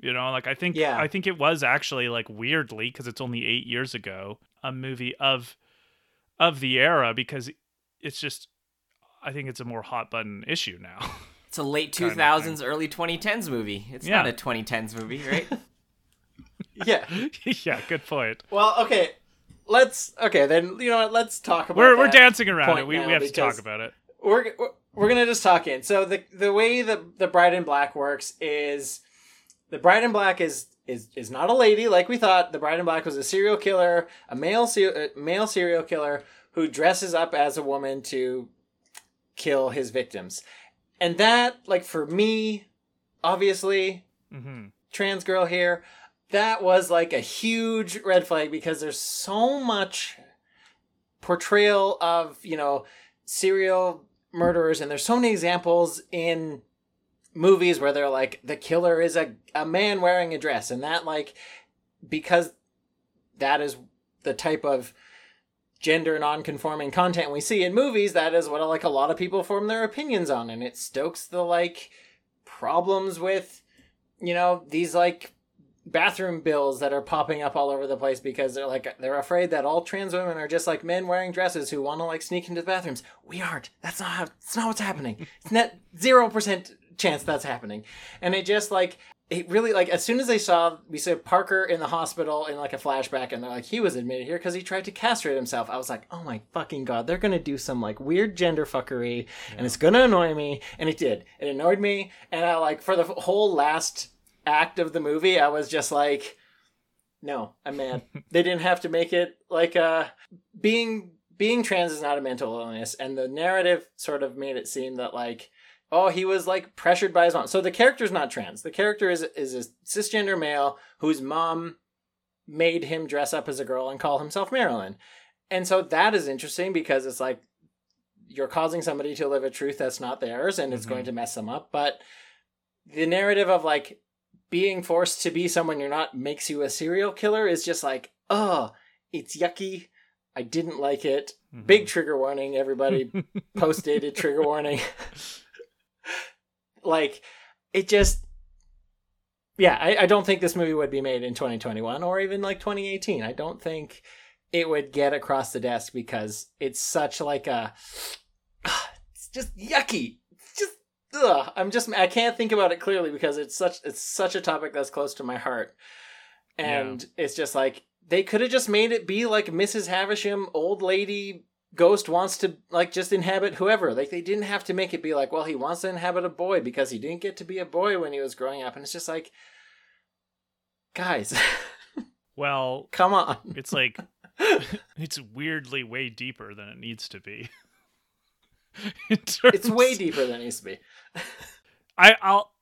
You know, like I think Yeah. I think it was actually like weirdly because it's only eight years ago a movie of of the era because it's just I think it's a more hot button issue now. It's a late Kind 2000s, early 2010s movie. It's Yeah. not a 2010s movie, right? Yeah. yeah, good point. Well, okay. Let's okay then. You know what? Let's talk about. We're we're dancing around point it. We, we have to talk about it. We're we're- we're gonna just talk in. So the the way the the Bride in Black works is the Bride in Black is is is not a lady like we thought. The Bride in Black was a serial killer, a male se- uh, male serial killer who dresses up as a woman to kill his victims, and that like for me, obviously mm-hmm. trans girl here that was like a huge red flag because there's so much portrayal of you know serial murderers and there's so many examples in movies where they're like the killer is a, a man wearing a dress and that like because that is the type of gender non-conforming content we see in movies that is what like a lot of people form their opinions on and it stokes the like problems with you know these like bathroom bills that are popping up all over the place because they're like they're afraid that all trans women are just like men wearing dresses who want to like sneak into the bathrooms. We aren't. That's not how. That's not what's happening. It's net zero percent chance that's happening. And it just like it really like as soon as they saw we saw Parker in the hospital in like a flashback and they're like he was admitted here because he tried to castrate himself. I was like, oh my fucking god, they're gonna do some like weird gender fuckery and it's gonna annoy me. And it did. It annoyed me. And I like for the whole last act of the movie, I was just like, no, I'm mad. they didn't have to make it like uh being being trans is not a mental illness, and the narrative sort of made it seem that like oh he was like pressured by his mom. So the character's not trans. The character is is a cisgender male whose mom made him dress up as a girl and call himself Marilyn. And so that is interesting because it's like you're causing somebody to live a truth that's not theirs and it's Mhm. going to mess them up. But the narrative of like being forced to be someone you're not makes you a serial killer is just like, oh, it's yucky. I didn't like it. Mhm. Big trigger warning, everybody. Post dated trigger warning. like, it just. Yeah, I, I don't think this movie would be made in 2021 or even like 2018. I don't think it would get across the desk because it's such like a. It's just yucky. It's just. Ugh. I'm just. I can't think about it clearly because it's such. It's such a topic that's close to my heart, and it's just like they could have just made it be like Mrs. Havisham, old lady ghost wants to like just inhabit whoever. Like they didn't have to make it be like, well, he wants to inhabit a boy because he didn't get to be a boy when he was growing up, and it's just like, guys, Well, come on. it's like it's weirdly way deeper than it needs to be. In It's way deeper than it used to be. I, I'll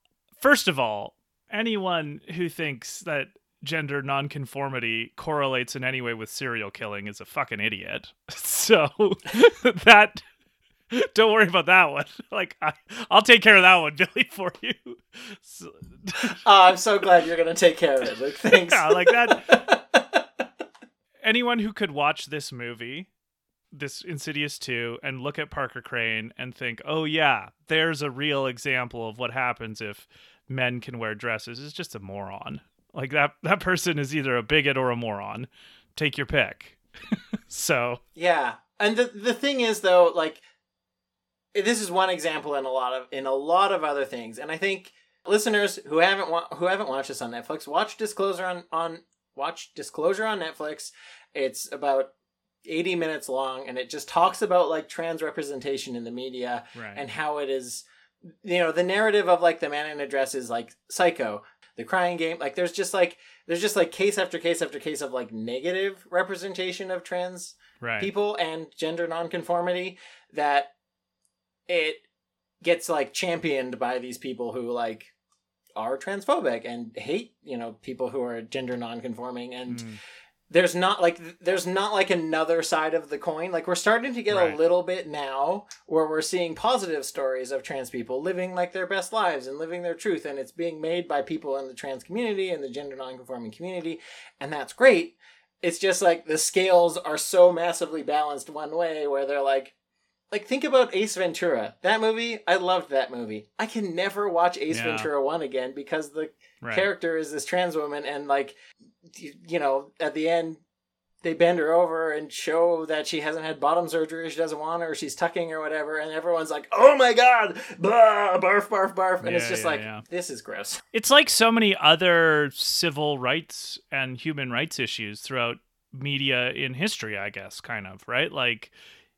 first of all, anyone who thinks that gender nonconformity correlates in any way with serial killing is a fucking idiot. So that don't worry about that one. Like I, I'll take care of that one, Billy, for you. So, Oh, ah, I'm so glad you're gonna take care of it. Luke. Thanks. Yeah, like that. anyone who could watch this movie, this Insidious 2, and look at Parker Crane and think, oh, yeah, there's a real example of what happens if men can wear dresses is just a moron. Like that, that person is either a bigot or a moron. Take your pick. so, Yeah, and the the thing is though, like this is one example in a lot of in a lot of other things, and I think listeners who haven't wa- who haven't watched this on Netflix, watch Disclosure on on watch Disclosure on Netflix. It's about 80 minutes long and it just talks about like trans representation in the media Right. and how it is you know the narrative of like the man in a dress is like psycho the crying game like there's just like there's just like case after case after case of like negative representation of trans right. people and gender nonconformity that it gets like championed by these people who like are transphobic and hate you know people who are gender nonconforming and Mm. There's not like there's not like another side of the coin like we're starting to get Right. a little bit now where we're seeing positive stories of trans people living like their best lives and living their truth and it's being made by people in the trans community and the gender nonconforming community and that's great it's just like the scales are so massively balanced one way where they're like like think about Ace Ventura. That movie, I loved that movie. I can never watch Ace Yeah. Ventura 1 again because the Right. character is this trans woman and like y- you know, at the end they bend her over and show that she hasn't had bottom surgery, she doesn't want her, she's tucking or whatever, and everyone's like, "Oh my god, blah, barf, barf, barf," and it's just yeah, like, yeah. this is gross. It's like so many other civil rights and human rights issues throughout media in history, I guess, kind of, right? Like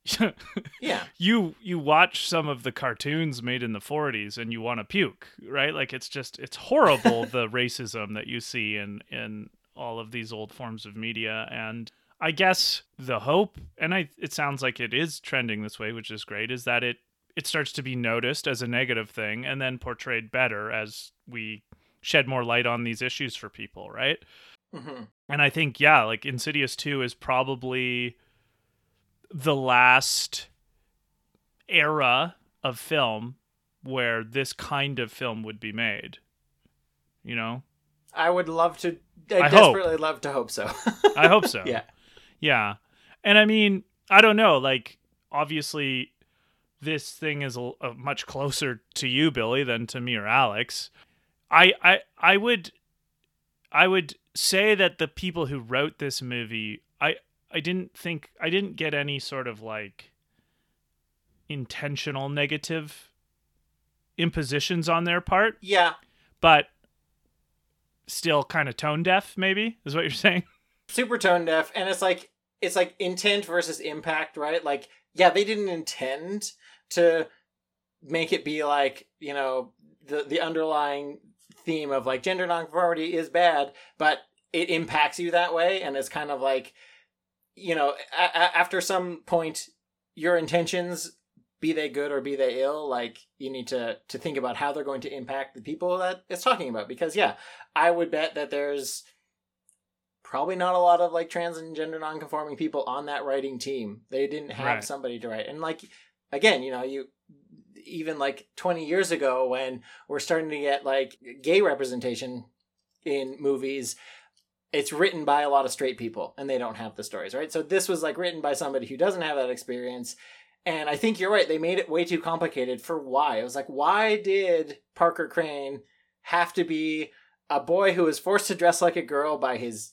Yeah, you you watch some of the cartoons made in the 40s and you want to puke, right? Like it's just it's horrible the racism that you see in in all of these old forms of media and I guess the hope and I it sounds like it is trending this way, which is great, is that it it starts to be noticed as a negative thing and then portrayed better as we shed more light on these issues for people, right? hmm And I think, yeah, like Insidious 2 is probably the last era of film where this kind of film would be made. You know? I would love to. I, I hope. desperately love to hope so. I hope so. yeah. Yeah. And I mean, I don't know, like obviously this thing is a, a much closer to you, Billy, than to me or Alex. I I I would I would say that the people who wrote this movie, I I didn't think I didn't get any sort of like intentional negative impositions on their part, Yeah, but still kind of tone deaf maybe is what you're saying. super tone deaf and it's like it's like intent versus impact right like yeah they didn't intend to make it be like you know the the underlying theme of like gender nonconformity is bad but it impacts you that way and it's kind of like you know a- a- after some point your intentions be they good or be they ill like you need to to think about how they're going to impact the people that it's talking about because yeah i would bet that there's probably not a lot of like trans and gender nonconforming people on that writing team. They didn't have Right. somebody to write. And like again, you know, you even like 20 years ago when we're starting to get like gay representation in movies, it's written by a lot of straight people and they don't have the stories, right? So this was like written by somebody who doesn't have that experience. And I think you're right. They made it way too complicated for why. It was like, why did Parker Crane have to be a boy who was forced to dress like a girl by his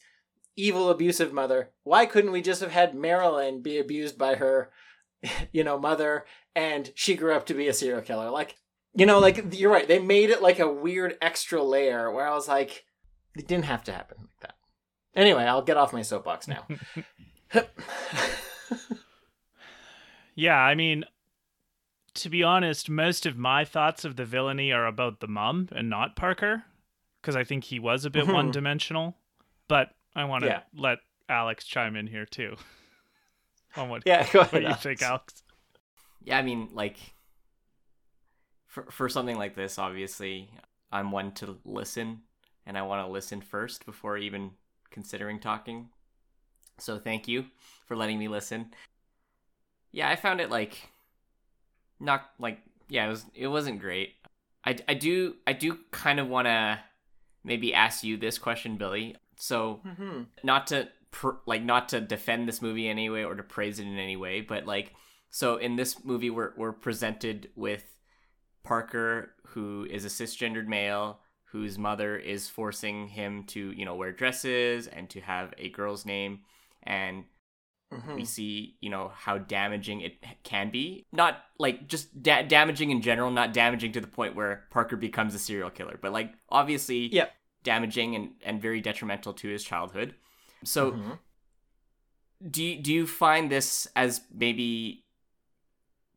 evil abusive mother why couldn't we just have had marilyn be abused by her you know mother and she grew up to be a serial killer like you know like you're right they made it like a weird extra layer where i was like it didn't have to happen like that anyway i'll get off my soapbox now Yeah, I mean, to be honest, most of my thoughts of the villainy are about the mum and not Parker, because I think he was a bit Mhm. one dimensional. But I want to Yeah. let Alex chime in here too. on what, yeah go what ahead you think, Alex? Yeah, I mean, like for for something like this, obviously, I'm one to listen, and I want to listen first before even considering talking. So thank you for letting me listen. Yeah, I found it like not like yeah, it was it wasn't great. I I do I do kind of want to maybe ask you this question, Billy. So Mhm. not to pr- like not to defend this movie anyway or to praise it in any way, but like so in this movie we're we're presented with Parker who is a cisgendered male whose mother is forcing him to, you know, wear dresses and to have a girl's name and Mhm. we see, you know, how damaging it can be. Not like just da- damaging in general, not damaging to the point where Parker becomes a serial killer, but like obviously Yep. damaging and, and very detrimental to his childhood. So Mhm. do you, do you find this as maybe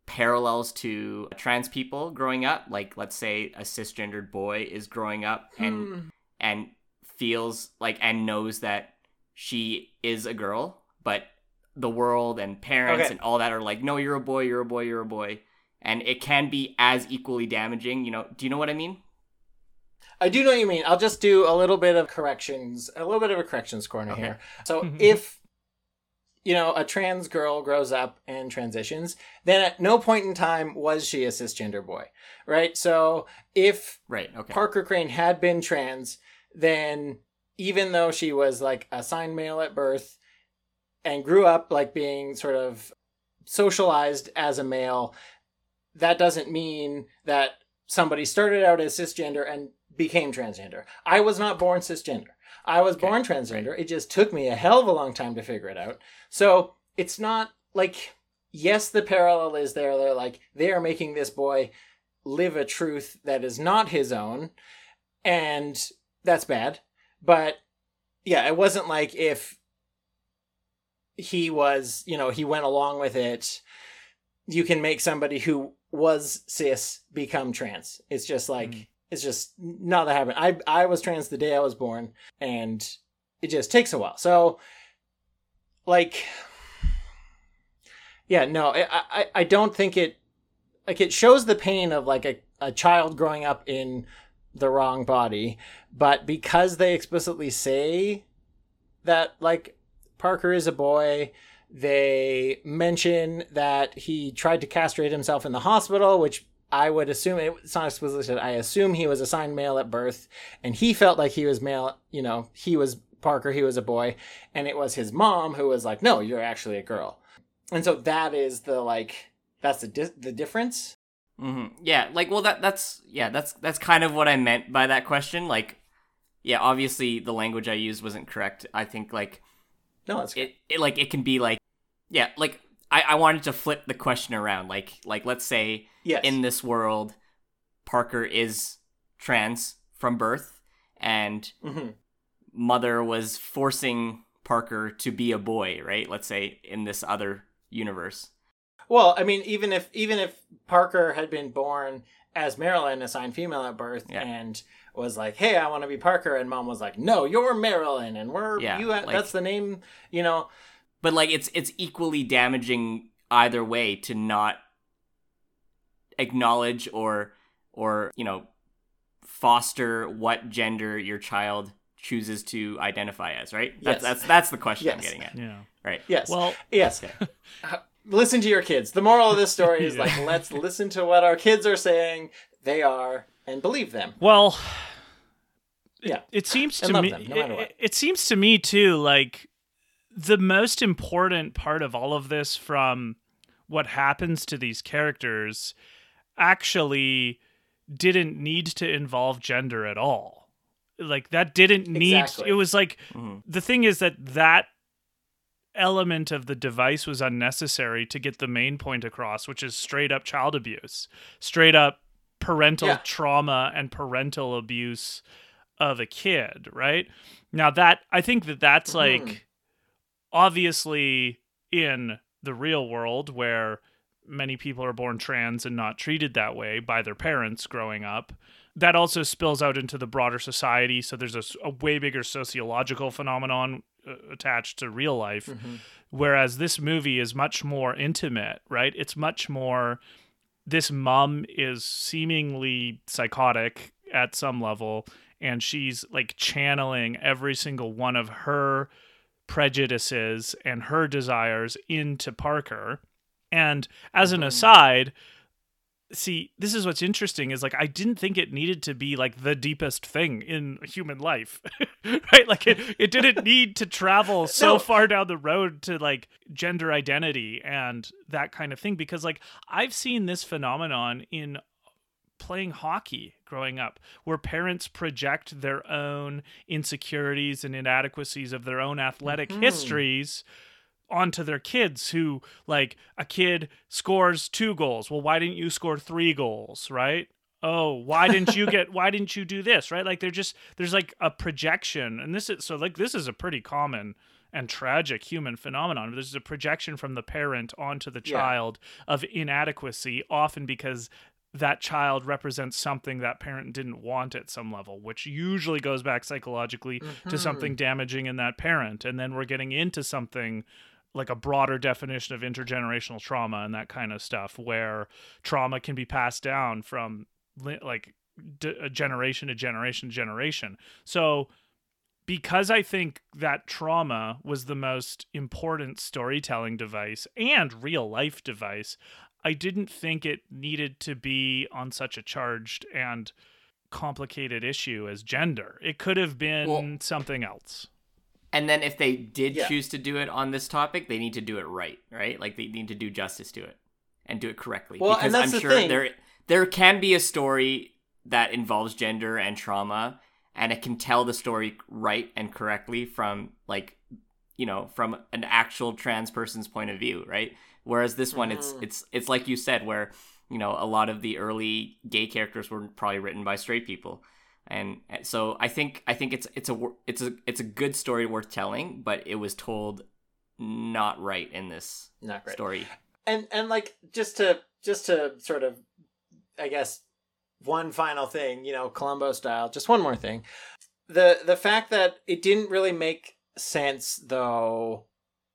parallels to trans people growing up? Like, let's say a cisgendered boy is growing up and Hmm. and feels like and knows that she is a girl, but the world and parents Okay. and all that are like, no, you're a boy, you're a boy, you're a boy, and it can be as equally damaging. You know? Do you know what I mean? I do know what you mean. I'll just do a little bit of corrections, a little bit of a corrections corner Okay. here. So if you know a trans girl grows up and transitions, then at no point in time was she a cisgender boy, right? So if Right. Okay. Parker Crane had been trans, then even though she was like assigned male at birth and grew up like being sort of socialized as a male, that doesn't mean that somebody started out as cisgender and became transgender. I was not born cisgender. I was born transgender. It just took me a hell of a long time to figure it out. So it's not like, yes, the parallel is there. They're like, they are making this boy live a truth that is not his own. And that's bad. But yeah, it wasn't like if he was, you know, he went along with it. You can make somebody who was cis become trans. It's just like mm. it's just not that happened. I I was trans the day I was born, and it just takes a while. So, like, yeah, no, I I, I don't think it like it shows the pain of like a, a child growing up in the wrong body, but because they explicitly say that like Parker is a boy, they mention that he tried to castrate himself in the hospital, which I would assume it's not explicitly said. I assume he was assigned male at birth, and he felt like he was male. You know, he was Parker, he was a boy, and it was his mom who was like, "No, you're actually a girl." And so that is the like that's the di- the difference. hmm Yeah, like well that that's yeah, that's that's kind of what I meant by that question. Like yeah, obviously the language I used wasn't correct. I think like No, it's it, it like it can be like yeah, like I, I wanted to flip the question around. Like like let's say yes. in this world Parker is trans from birth and Mhm. mother was forcing Parker to be a boy, right? Let's say in this other universe. Well, I mean, even if even if Parker had been born as Marilyn, assigned female at birth, Yeah. and was like, "Hey, I want to be Parker," and mom was like, "No, you're Marilyn, and we're Yeah, you. like- that's the name." You know, but like it's it's equally damaging either way to not acknowledge or or you know foster what gender your child chooses to identify as right that's Yes. that's that's the question i'm getting at Yeah. right yes, Well, yes. Uh, listen to your kids. The moral of this story is Yeah. like, let's listen to what our kids are saying. They are, and believe them. Well, Yeah. it seems to me them, no it- it seems to me too like the most important part of all of this from what happens to these characters actually didn't need to involve gender at all like that didn't need Exactly. it was like Mhm. the thing is that that element of the device was unnecessary to get the main point across which is straight up child abuse straight up parental Yeah. trauma and parental abuse of a kid right? Now that i think that that's Mhm. like obviously in the real world where many people are born trans and not treated that way by their parents growing up that also spills out into the broader society. So there's a way bigger sociological phenomenon uh, attached to real life. Whereas this movie is much more intimate right? It's much more this mom is seemingly psychotic at some level and she's like channeling every single one of her prejudices and her desires into Parker. And as an mm-hmm. aside, see, this is what's interesting is like I didn't think it needed to be like the deepest thing in human life. right? Like it, it didn't need to travel so No. far down the road to like gender identity and that kind of thing because like I've seen this phenomenon in playing hockey growing up where parents project their own insecurities and inadequacies of their own athletic mm-hmm. histories onto their kids who like a kid scores two goals well why didn't you score three goals right oh why didn't you get why didn't you do this right like they're just there's like a projection and this is so like this is a pretty common and tragic human phenomenon. There's a projection from the parent onto the Yeah. child of inadequacy, often because that child represents something that parent didn't want at some level, which usually goes back psychologically to mm-hmm. something damaging in that parent. And then we're getting into something like a broader definition of intergenerational trauma and that kind of stuff, where trauma can be passed down from li- like d- a generation to generation to generation. So, because I think that trauma was the most important storytelling device and real life device, I didn't think it needed to be on such a charged and complicated issue as gender. It could have been Well- something else. And then if they did Yeah. choose to do it on this topic, they need to do it right, right? Like they need to do justice to it and do it correctly. Well, and because that's I'm the sure thing. there there can be a story that involves gender and trauma, and it can tell the story right and correctly from like you know from an actual trans person's point of view, right? Whereas this one, it's Mm. it's it's like you said, where you know a lot of the early gay characters were probably written by straight people and so I think I think it's it's a it's a it's a good story worth telling, but it was told not right in this Not story. and and like just to just to sort of i guess one final thing you know columbo style just one more thing. The the fact that it didn't really make sense though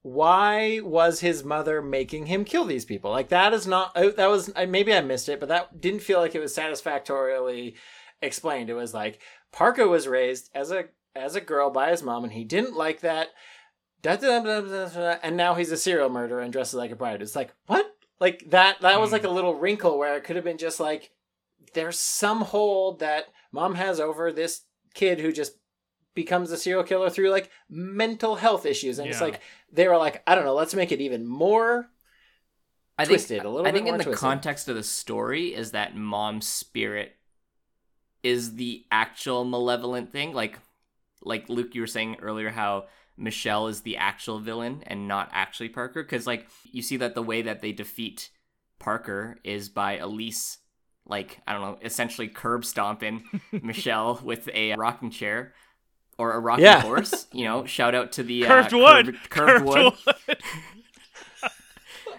why was his mother making him kill these people? Like that is not uh, that was maybe i missed it but that didn't feel like it was satisfactorily explained it was like parker was raised as a as a girl by his mom and he didn't like that da, da, da, da, da, and now he's a serial murderer and dresses like a bride. It's like what? Like that? That was like hmm. a little wrinkle where it could have been just like there's some hold that mom has over this kid who just becomes a serial killer through like mental health issues, and it's like they were like, I don't know, let's make it even more. I think, Twisted, a little I think in the twisted. context of the story is that mom's spirit is the actual malevolent thing. Like like Luke, you were saying earlier how Michelle is the actual villain and not actually Parker. Because like you see that the way that they defeat Parker is by Elise, like I don't know, essentially curb stomping Michelle with a rocking chair. Or a rocking Yeah. horse, you know. Shout out to the uh, Curved wood. curved, curved wood.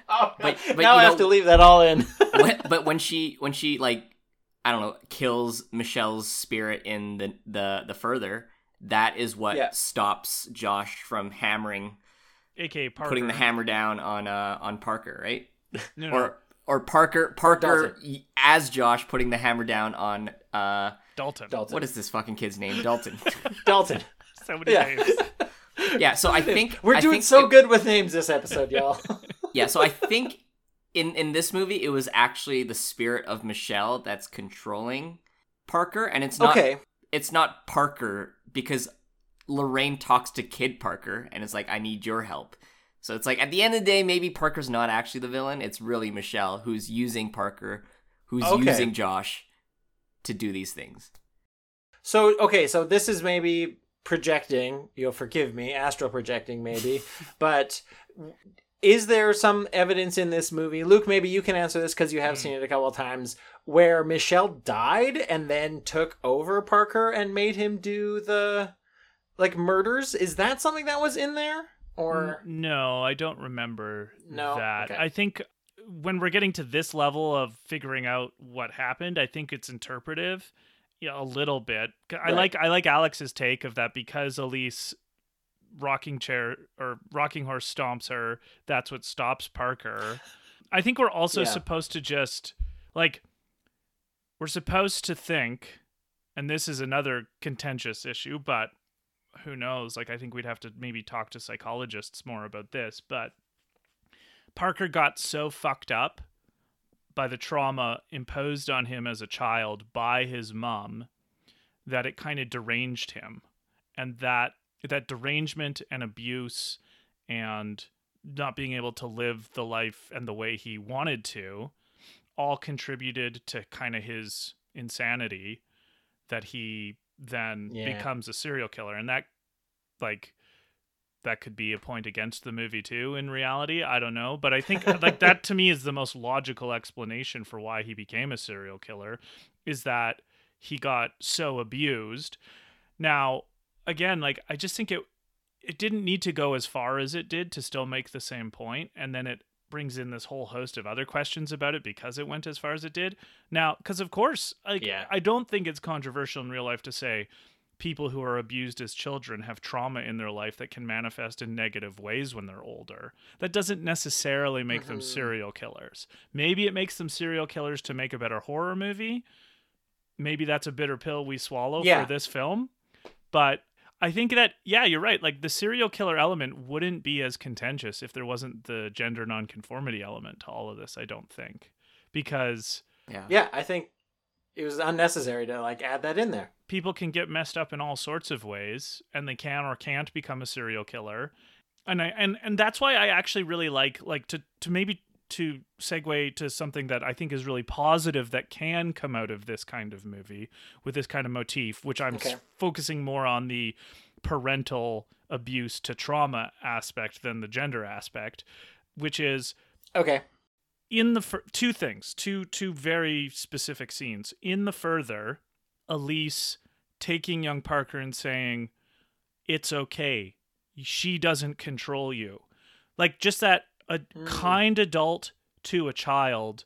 Oh, But- but now you I have to leave that all in. when, but when she when she like I don't know kills Michelle's spirit in the the the further that is what Yeah. stops Josh from hammering aka Parker. putting the hammer down on uh on Parker right No, no, or or Parker Parker Dalton. as Josh putting the hammer down on uh Dalton. Dalton. what is this fucking kid's name Dalton Dalton? So many Yeah. names. yeah so I think We're doing think so it- good with names this episode, y'all. yeah so i think in in this movie it was actually the spirit of michelle that's controlling parker and it's not okay. it's not parker because lorraine talks to kid parker and it's like i need your help so it's like at the end of the day maybe parker's not actually the villain it's really michelle who's using parker who's Okay. using josh to do these things So okay, so this is maybe projecting. You'll forgive me, astral projecting, maybe. but is there some evidence in this movie, Luke? Maybe you can answer this because you have hmm. seen it a couple of times, where Michelle died and then took over Parker and made him do the like murders. Is that something that was in there, or No, I don't remember No? that. Okay. I think when we're getting to this level of figuring out what happened, I think it's interpretive, yeah, a little bit. I Right. like I like Alex's take of that because Elise rocking chair or rocking horse stomps her, that's what stops Parker. I think we're also Yeah. supposed to just like we're supposed to think and this is another contentious issue, but who knows? Like I think we'd have to maybe talk to psychologists more about this, but Parker got so fucked up by the trauma imposed on him as a child by his mom that it kind of deranged him. And that that derangement and abuse and not being able to live the life and the way he wanted to all contributed to kind of his insanity that he then Yeah. becomes a serial killer. And that like that could be a point against the movie too in reality i don't know. But i think like that to me is the most logical explanation for why he became a serial killer is that he got so abused. Now again like i just think it it didn't need to go as far as it did to still make the same point and then it brings in this whole host of other questions about it because it went as far as it did. Now because of course like Yeah. i don't think it's controversial in real life to say people who are abused as children have trauma in their life that can manifest in negative ways when they're older. That doesn't necessarily make them mm-hmm. serial killers. Maybe it makes them serial killers to make a better horror movie. Maybe that's a bitter pill we swallow Yeah. for this film but I think that yeah, you're right. Like the serial killer element wouldn't be as contentious if there wasn't the gender nonconformity element to all of this. I don't think because Yeah. Yeah, I think it was unnecessary to like add that in there. people can get messed up in all sorts of ways, and they can or can't become a serial killer. And I and and that's why I actually really like like to to maybe to segue to something that I think is really positive that can come out of this kind of movie with this kind of motif, which I'm Okay. s- focusing more on the parental abuse to trauma aspect than the gender aspect, which is Okay. in the two things, two two very specific scenes. In the further, Elise taking young Parker and saying, "It's okay. She doesn't control you." Like just that a mm. kind adult to a child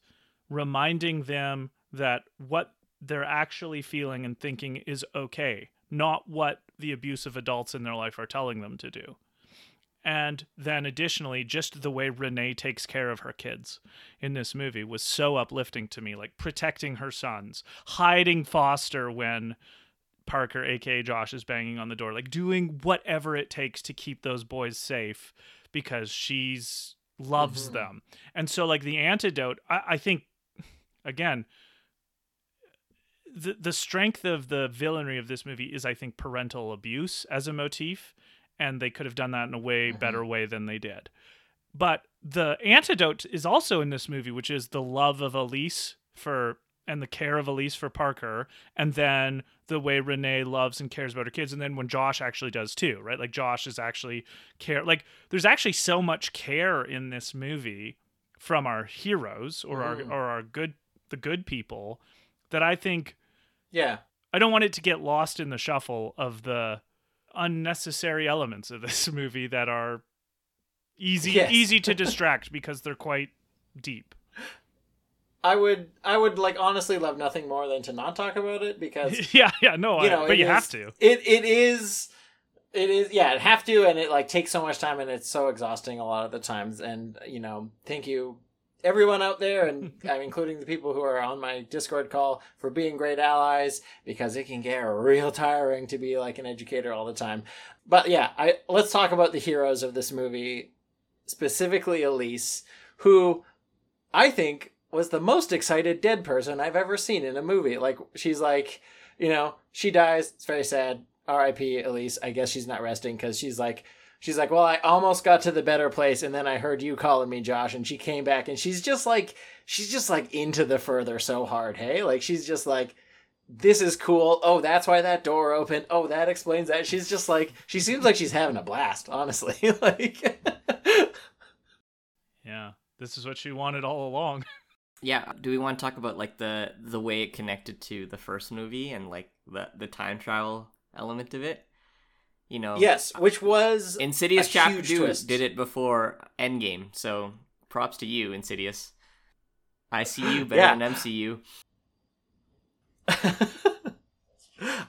reminding them that what they're actually feeling and thinking is okay, not what the abusive adults in their life are telling them to do. And then additionally, just the way Renai takes care of her kids in this movie was so uplifting to me, like protecting her sons, hiding Foster when Parker, aka Josh, is banging on the door, like doing whatever it takes to keep those boys safe because she's loves mm-hmm. them. And so like the antidote, I, I think again, the the strength of the villainry of this movie is I think parental abuse as a motif, and they could have done that in a way mm-hmm. better way than they did. But the antidote is also in this movie, which is the love of Elise for and the care of Elise for Parker, and then the way Renai loves and cares about her kids, and then when Josh actually does too, right? Like Josh is actually care like there's actually so much care in this movie from our heroes or our mm. or our good the good people that I think Yeah. I don't want it to get lost in the shuffle of the unnecessary elements of this movie that are easy Yes. easy to distract because they're quite deep. I would I would like honestly love nothing more than to not talk about it because yeah, yeah, no, you I- know, but you have to. It it is it is yeah, it have to and it like takes so much time and it's so exhausting a lot of the times and you know, thank you everyone out there and I'm including the people who are on my Discord call for being great allies because it can get real tiring to be like an educator all the time. But yeah, I let's talk about the heroes of this movie, specifically Elise, who I think was the most excited dead person I've ever seen in a movie. Like she's like, you know, she dies. It's very sad. R.I.P. Elise. I guess she's not resting because she's like, she's like, well, I almost got to the better place, and then I heard you calling me Josh, and she came back, and she's just like, she's just like into the further so hard. Hey, like she's just like. This is cool. Oh, that's why that door opened. Oh, that explains that. She's just like she seems like she's having a blast, honestly. like Yeah. This is what she wanted all along. Yeah, do we want to talk about like the the way it connected to the first movie and like the the time travel element of it? You know, Yes, uh, which was Insidious Chapter huge Two twist. did it before Endgame, so props to you, Insidious. I see you better Yeah. than MCU.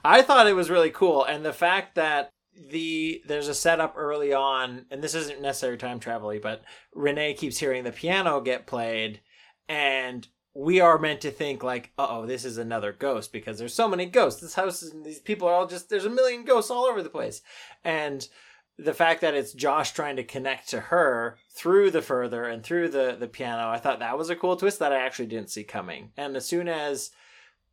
I thought it was really cool, and the fact that the there's a setup early on, and this isn't necessarily time travel but Renai keeps hearing the piano get played, and we are meant to think like, oh, this is another ghost because there's so many ghosts. This house is these people are all just there's a million ghosts all over the place, and the fact that it's Josh trying to connect to her through the further and through the the piano, I thought that was a cool twist that I actually didn't see coming. And as soon as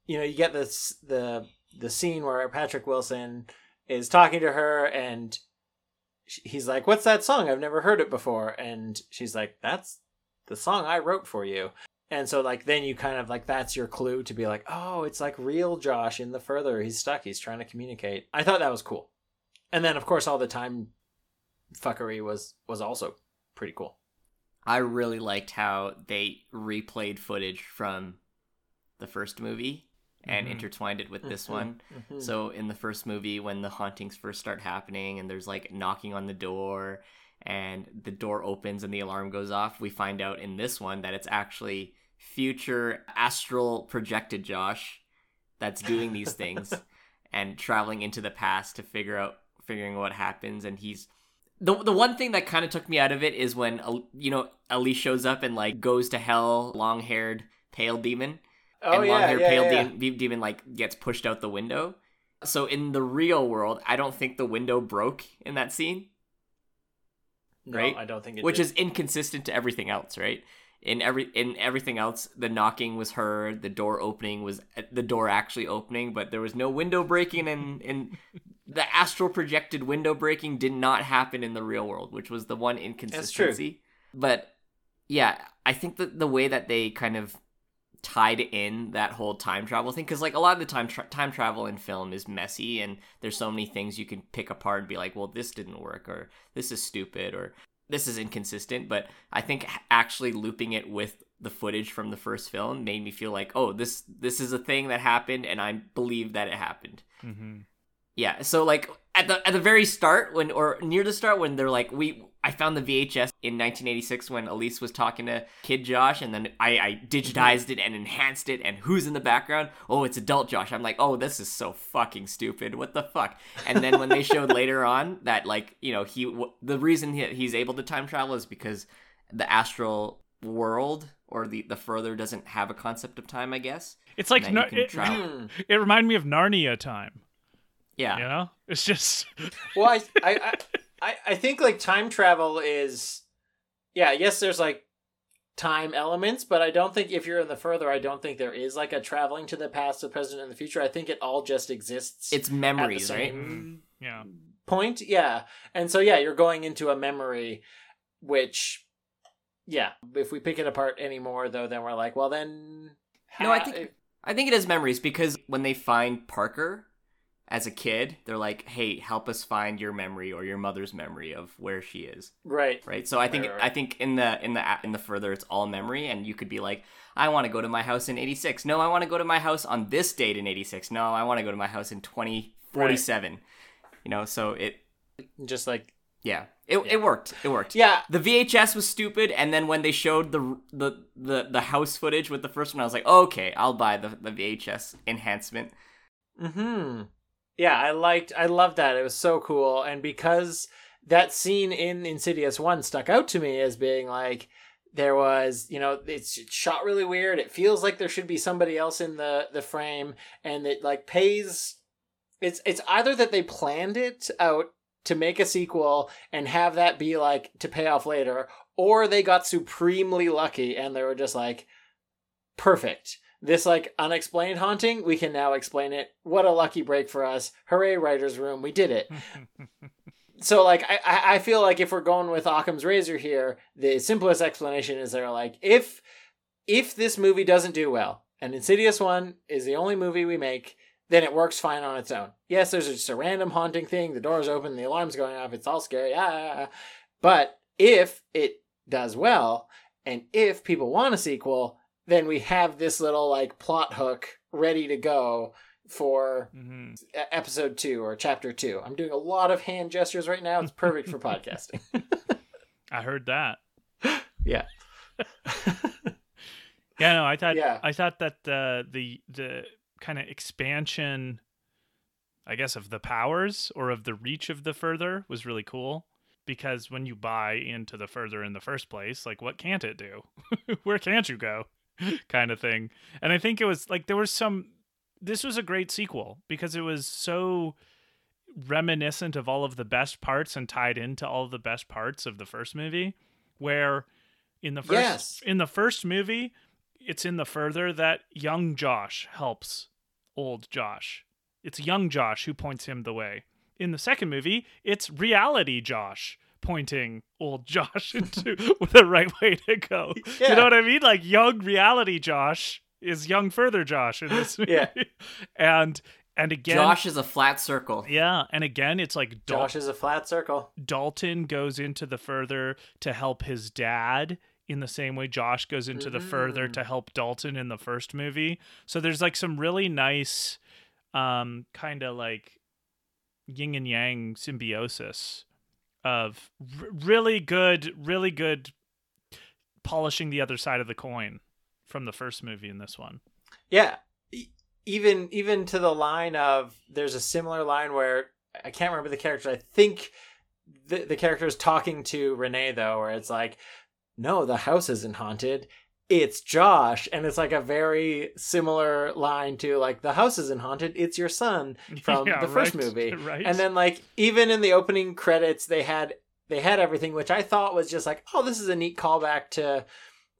you know, you get this the the scene where Patrick Wilson is talking to her and he's like, "What's that song? I've never heard it before." And she's like, "That's the song I wrote for you." And so like then you kind of like that's your clue to be like, "Oh, it's like real Josh in the further. He's stuck. He's trying to communicate." I thought that was cool. And then of course all the time fuckery was was also pretty cool. I really liked how they replayed footage from the first movie and Mhm. intertwined it with this Mhm, one. mhm. So in the first movie, when the hauntings first start happening, and there's like knocking on the door, and the door opens and the alarm goes off, we find out in this one that it's actually future astral projected Josh that's doing these things and traveling into the past to figure out figuring what happens and he's the the one thing that kind of took me out of it is when uh, you know Ellie shows up and like goes to hell, long haired pale demon, Oh and long yeah, haired yeah, pale yeah. de- demon like gets pushed out the window. So in the real world, I don't think the window broke in that scene, No, right? I don't think it which did. is inconsistent to everything else, right? In every in everything else, the knocking was heard, the door opening was the door actually opening, but there was no window breaking, and and the astral projected window breaking did not happen in the real world, which was the one inconsistency. But yeah, I think that the way that they kind of tied in that whole time travel thing because like a lot of the time tra- time travel in film is messy and there's so many things you can pick apart and be like well this didn't work or this is stupid or this is inconsistent but i think actually looping it with the footage from the first film made me feel like oh this this is a thing that happened and i believe that it happened Mm-hmm. yeah, so like at the at the very start when or near the start when they're like we I found the VHS in 1986 when Elise was talking to Kid Josh and then I I digitized it and enhanced it and who's in the background? Oh, it's adult Josh. I'm like, "Oh, this is so fucking stupid. What the fuck?" And then when they showed later on that like, you know, he w- the reason he, he's able to time travel is because the astral world or the the further doesn't have a concept of time, I guess. It's like that no, you it, travel. it reminded me of Narnia time. Yeah. You know, it's just well, I, I, I, I, I think like time travel is, yeah, yes, there's like time elements, but I don't think if you're in the further, I don't think there is like a traveling to the past, the present, and the future. I think it all just exists. It's at memories, right? same mm-hmm. yeah. point, yeah. And so yeah, you're going into a memory, which, yeah, if we pick it apart anymore, though, then we're like, well, then. No, I think I think it is memories because when they find Parker as a kid, they're like, "Hey, help us find your memory or your mother's memory of where she is." right. Right? So I think Right, right, I think in the in the in the further it's all memory and you could be like, "I want to go to my house in 86." No, I want to go to my house on this date in 86. No, I want to go to my house in 2047. You know, so it Just like yeah. It, it worked. It worked. yeah, The VHS was stupid, and then when they showed the the the, the house footage with the first one, I was like, okay, I'll buy the, the VHS enhancement. Hmm. Yeah, I liked. I loved that. It was so cool, and because that scene in Insidious One stuck out to me as being like there was, you know, it's shot really weird. It feels like there should be somebody else in the the frame, and it like pays. It's it's either that they planned it out to make a sequel and have that be like to pay off later, or they got supremely lucky and they were just like, perfect. This like unexplained haunting, we can now explain it. What a lucky break for us. Hooray, writer's room, we did it. so like I, I feel like if we're going with Occam's razor here, the simplest explanation is they're like, if if this movie doesn't do well, and Insidious One is the only movie we make, then it works fine on its own. Yes, there's just a random haunting thing, the door's open, the alarm's going off, it's all scary, ah. But if it does well, and if people want a sequel, then we have this little like plot hook ready to go for hmm e- episode two or chapter two. I'm doing a lot of hand gestures right now. It's perfect for podcasting. I heard that. Yeah. Yeah, no, I thought Yeah. I thought that uh, the the kind of expansion, I guess, of the powers or of the reach of the further was really cool. Because when you buy into the further in the first place, like what can't it do? Where can't you go? kind of thing. And I think it was like there was some. This was a great sequel because it was so reminiscent of all of the best parts and tied into all of the best parts of the first movie. Where in the first Yes. in the first movie, it's in the further that young Josh helps old Josh. It's young Josh who points him the way. In the second movie, it's reality Josh pointing old Josh into the right way to go. You know what I mean? Like young reality Josh is young further Josh in this movie. Yeah. and and again Josh is a flat circle. Yeah, and again it's like Dal- Josh is a flat circle. Dalton goes into the further to help his dad in the same way Josh goes into the further Mm. to help Dalton in the first movie. So there's like some really nice um kind of like yin and yang symbiosis of r- really good really good polishing the other side of the coin from the first movie in this one. Yeah, even even to the line of there's a similar line where I can't remember the character. I think the the character is talking to Renai though, where it's like, "No, the house isn't haunted. It's Josh," and it's like a very similar line to like, "The house isn't haunted. It's your son." from Yeah, the first right, movie. right. And then like even in the opening credits they had they had everything which I thought was just like, oh, this is a neat callback to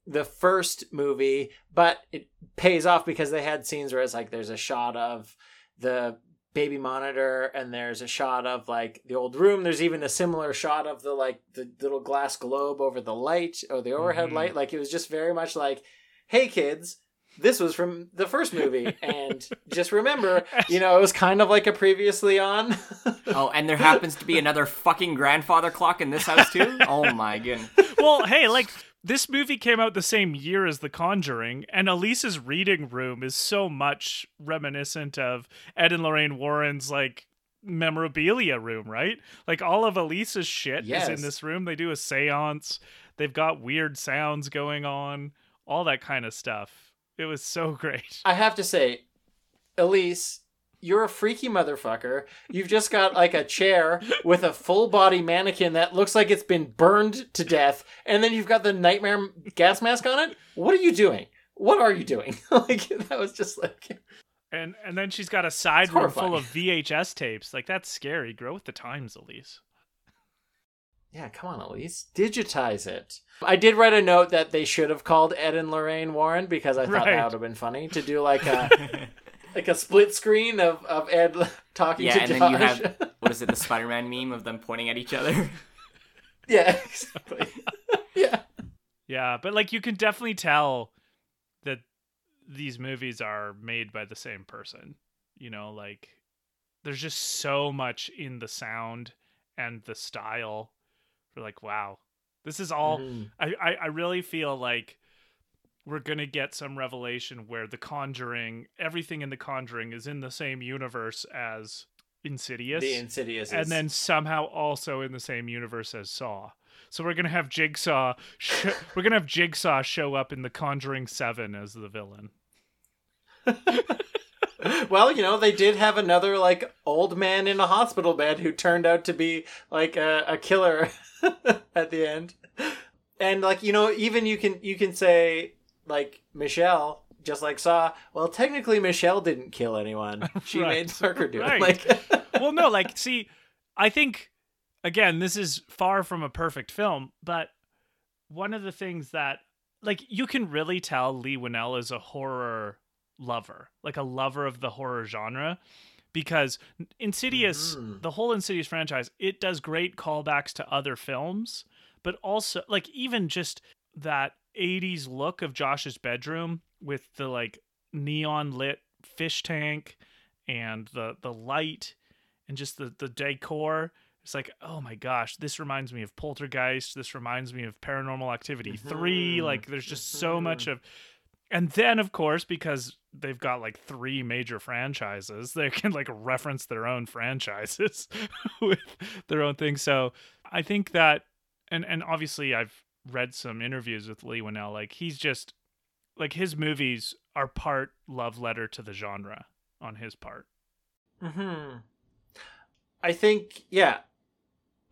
the first movie, but it pays off because they had scenes where it's like there's a shot of the baby monitor and there's a shot of like the old room. There's even a similar shot of the like the little glass globe over the light or the overhead Mhm. light. Like it was just very much like, hey kids, this was from the first movie and just remember you know it was kind of like a previously on Oh, and there happens to be another fucking grandfather clock in this house too. Oh my goodness. well, hey, like this movie came out the same year as The Conjuring, and Elise's reading room is so much reminiscent of Ed and Lorraine Warren's like memorabilia room, right? Like all of Elise's shit is in this room. They do a séance. They've got weird sounds going on, all that kind of stuff. It was so great. i have to say elise you're a freaky motherfucker you've just got like a chair with a full body mannequin that looks like it's been burned to death and then you've got the nightmare gas mask on it what are you doing what are you doing like that was just like And and then she's got a side room full of VHS tapes. Like that's scary. Grow with the times, Elise. yeah come on elise digitize it i did write a note that they should have called ed and lorraine warren because i thought Right. that would have been funny to do like a like a split screen of, of Ed talking Yeah, to and Josh. then you have what is it, the Spider-Man meme of them pointing at each other? yeah, exactly. yeah. Yeah, but like you can definitely tell that these movies are made by the same person. You know, like there's just so much in the sound and the style. We're like, wow, this is all. Mhm. I, I I really feel like we're gonna get some revelation where the Conjuring, everything in the Conjuring, is in the same universe as Insidious The Insidious, and is- then somehow also in the same universe as Saw. So we're gonna have Jigsaw. Sh- we're gonna have Jigsaw show up in The Conjuring Seven as the villain. well, you know, they did have another like old man in a hospital bed who turned out to be like a, a killer at the end. And like, you know, even you can you can say like Michelle just like Saw, well, technically Michelle didn't kill anyone. She Right. made Parker do Right. it. Like well, no, like, see, I think again, this is far from a perfect film, but one of the things that, like, you can really tell Leigh Whannell is a horror lover, like a lover of the horror genre, because Insidious, Mhm. the whole Insidious franchise, it does great callbacks to other films, but also, like, even just that 80s look of Josh's bedroom with the like neon lit fish tank and the the light and just the the decor it's like oh my gosh this reminds me of poltergeist this reminds me of paranormal activity 3 Mhm. like there's just so Mhm. much of and then of course because they've got like three major franchises they can like reference their own franchises with their own thing so i think that and and obviously i've read some interviews with leigh whannell like he's just like his movies are part love letter to the genre on his part hmm I think, yeah.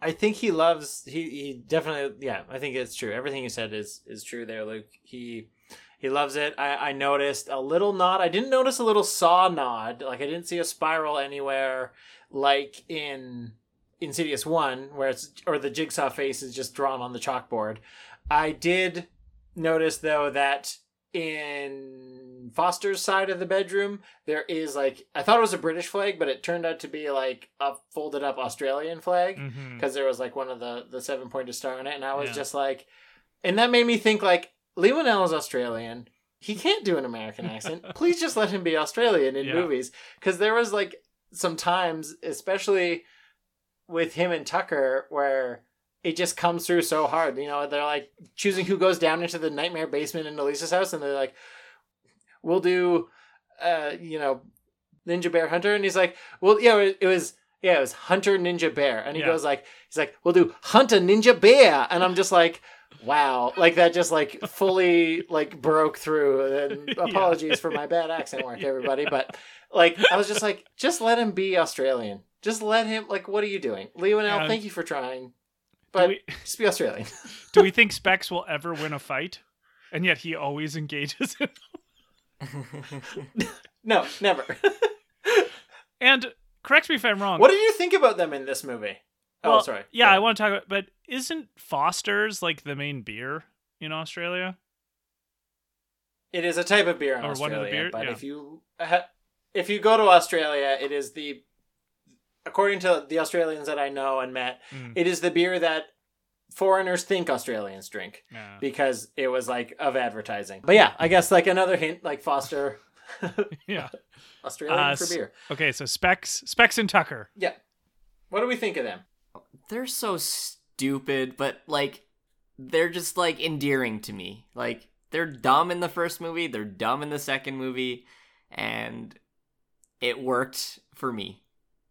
I think he loves. He, he definitely, yeah. I think it's true. Everything you said is is true there, Luke. He he loves it. I I noticed a little nod. I didn't notice a little saw nod. Like I didn't see a spiral anywhere, like in Insidious One, where it's or the jigsaw face is just drawn on the chalkboard. I did notice though that in Foster's side of the bedroom, there is like I thought it was a British flag, but it turned out to be like a folded up Australian flag mm-hmm. because there was like one of the the seven pointed star on it, and I was Yeah. just like, and that made me think like Leigh Whannell is Australian. He can't do an American accent. Please just let him be Australian in Yeah. movies because there was like some times, especially with him and Tucker, where it just comes through so hard. You know, they're like choosing who goes down into the nightmare basement in Elise's house, and they're like, "We'll do, uh, you know, Ninja Bear Hunter," and he's like, "Well, yeah, it, was." Yeah, it was Hunter Ninja Bear, and he Yeah. goes like, he's like, "We'll do Hunt a Ninja Bear," and I'm just like, "Wow!" Like that just like fully like broke through. And apologies for my bad accent work, everybody, but like I was just like, just let him be Australian. Just let him. Like, what are you doing, Leo And- thank you for trying, but we- just be Australian. Do we think Specs will ever win a fight? And yet he always engages no, never. And correct me if I'm wrong. what did you think about them in this movie? Oh, Well, sorry. Yeah, Go I want to talk about but isn't Foster's like the main beer in Australia? It is a type of beer in Or one Australia, of the beer- but yeah. if you if you go to Australia, it is the according to the Australians that I know and met, Mm. it is the beer that foreigners think Australians drink Yeah. because it was like of advertising. But yeah, I guess like another hint, like Foster, Yeah. Australian Uh, for beer. Okay, so Specs Specs and Tucker. Yeah. What do we think of them? they're so stupid, but like they're just like endearing to me. Like they're dumb in the first movie, they're dumb in the second movie, and it worked for me.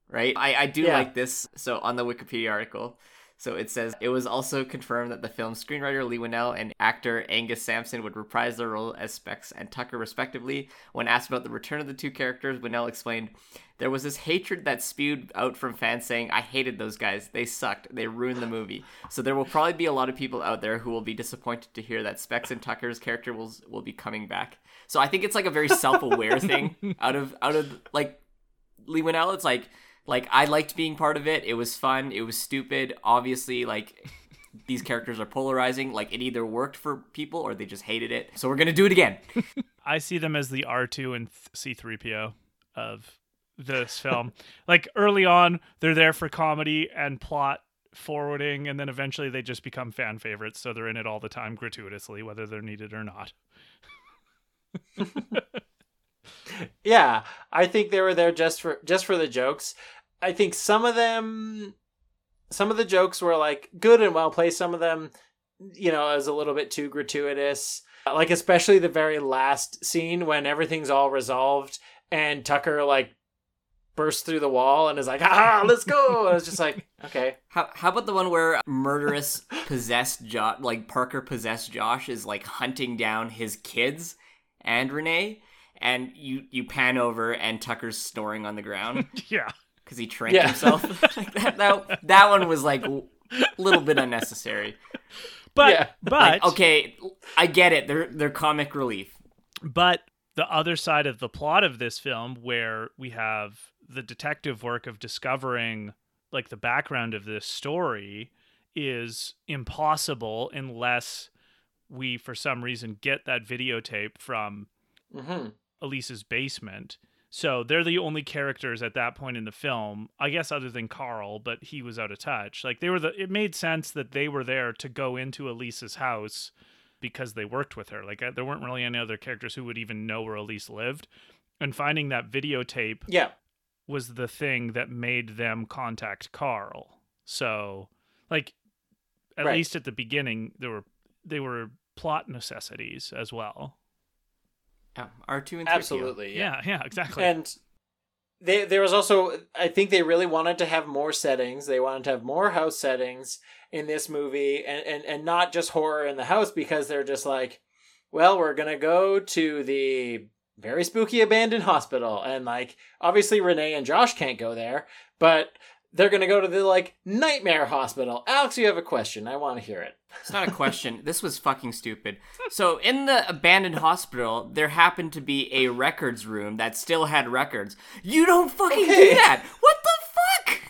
Right? I, I do Yeah. like this. So on the Wikipedia article, so it says it was also confirmed that the film's screenwriter Leigh Whannell and actor Angus Sampson would reprise their role as Specs and Tucker respectively. When asked about the return of the two characters, Whannell explained, "There was this hatred that spewed out from fans saying I hated those guys. They sucked. They ruined the movie. So there will probably be a lot of people out there who will be disappointed to hear that Specs and Tucker's character will will be coming back. So I think it's like a very self-aware thing out of out of like Leigh Whannell, it's like like I liked being part of it. It was fun. It was stupid. Obviously, like these characters are polarizing. Like it either worked for people or they just hated it. So we're gonna do it again. I see them as the R2 and C3PO of this film. like early on, they're there for comedy and plot forwarding, and then eventually they just become fan favorites, so they're in it all the time gratuitously, whether they're needed or not. Yeah, I think they were there just for just for the jokes. I think some of them some of the jokes were like good and well placed. Some of them, you know, as a little bit too gratuitous. Like especially the very last scene when everything's all resolved and Tucker like bursts through the wall and is like, "Ah, let's go!" I was just like, "Okay, How how about the one where murderous possessed Josh, like Parker possessed Josh, is like hunting down his kids and Renai, and you you pan over and Tucker's snoring on the ground yeah. because he trained Yeah. himself. like that, that that one was like a little bit unnecessary. But Yeah. but Like, okay, I get it. They're they're comic relief. But the other side of the plot of this film, where we have the detective work of discovering like the background of this story, is impossible unless we, for some reason, get that videotape from hmm Elise's basement. So they're the only characters at that point in the film, I guess, other than Carl, but he was out of touch. Like they were the. It made sense that they were there to go into Elise's house because they worked with her. Like uh, there weren't really any other characters who would even know where Elise lived, and finding that videotape yeah, was the thing that made them contact Carl. So, like, at Right. least at the beginning, there were they were plot necessities as well. Yeah, R two and 3PO. absolutely, Yeah, yeah, exactly. And they, there was also, I think they really wanted to have more settings. They wanted to have more house settings in this movie and, and, and not just horror in the house because they're just like, well, we're going to go to the very spooky abandoned hospital. And like, obviously Renai and Josh can't go there, but they're going to go to the like nightmare hospital. Alex, you have a question. I want to hear it. It's not a question. this was fucking stupid. So, in the abandoned hospital, there happened to be a records room that still had records. You don't fucking Okay. do that! What the fuck?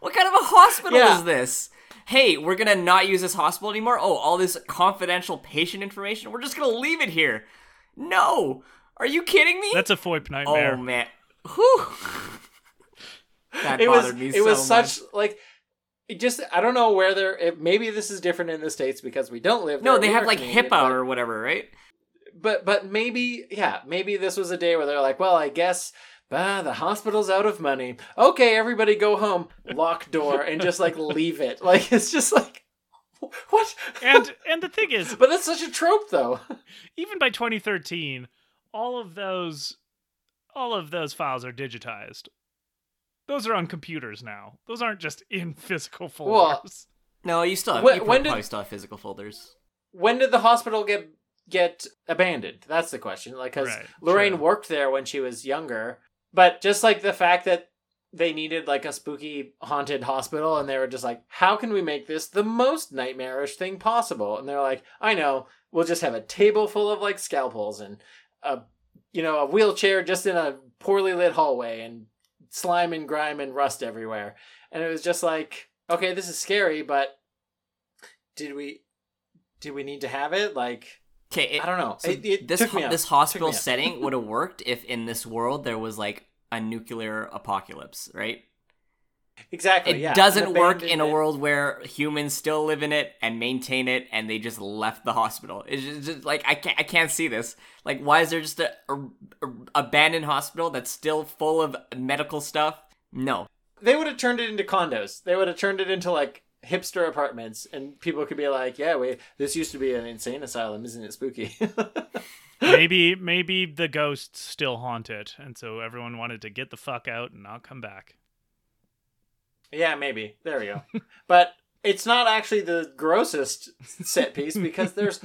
What kind of a hospital Yeah. is this? Hey, we're gonna not use this hospital anymore? Oh, all this confidential patient information? We're just gonna leave it here. No! Are you kidding me? That's a FOIP nightmare. Oh, man. Whew. That it was me it was much. such like it just I don't know where they're it, maybe this is different in the states because we don't live No, there. they We have like Canadian, HIPAA but- or whatever, right? but but maybe yeah maybe this was a day where they're like well i guess ah, the hospital's out of money. Okay, everybody go home. Lock door and just like leave it. Like it's just like what? And and the thing is, but that's such a trope though. even by 2013, all of those all of those files are digitized. Those are on computers now. Those aren't just in physical Well, folders. No, you still have, When- you when did- still have physical folders. When did the hospital get get abandoned? That's the question. Like, because Right, Lorraine sure. worked there when she was younger, but just like the fact that they needed like a spooky haunted hospital, and they were just like, "How can we make this the most nightmarish thing possible?" And they're like, "I know, we'll just have a table full of like scalpels and a you know a wheelchair just in a poorly lit hallway and slime and grime and rust everywhere." And it was just like, okay, this is scary, but did we did we need to have it? Like, Okay, I don't know. So It- it this ho- this hospital setting would have worked if in this world there was like a nuclear apocalypse, right? Exactly. It yeah. doesn't work in a abandoned- world where humans still live in it and maintain it, and they just left the hospital. It's just, just like I can't, I can't see this. Like, why is there just a, a, a abandoned hospital that's still full of medical stuff? No, They would have turned it into condos. They would have turned it into like hipster apartments, and people could be like, "Yeah, wait, this used to be an insane asylum, isn't it spooky?" maybe maybe the ghosts still haunt it, and so everyone wanted to get the fuck out and not come back. Yeah, maybe. There we go. but it's not actually the grossest set piece because there's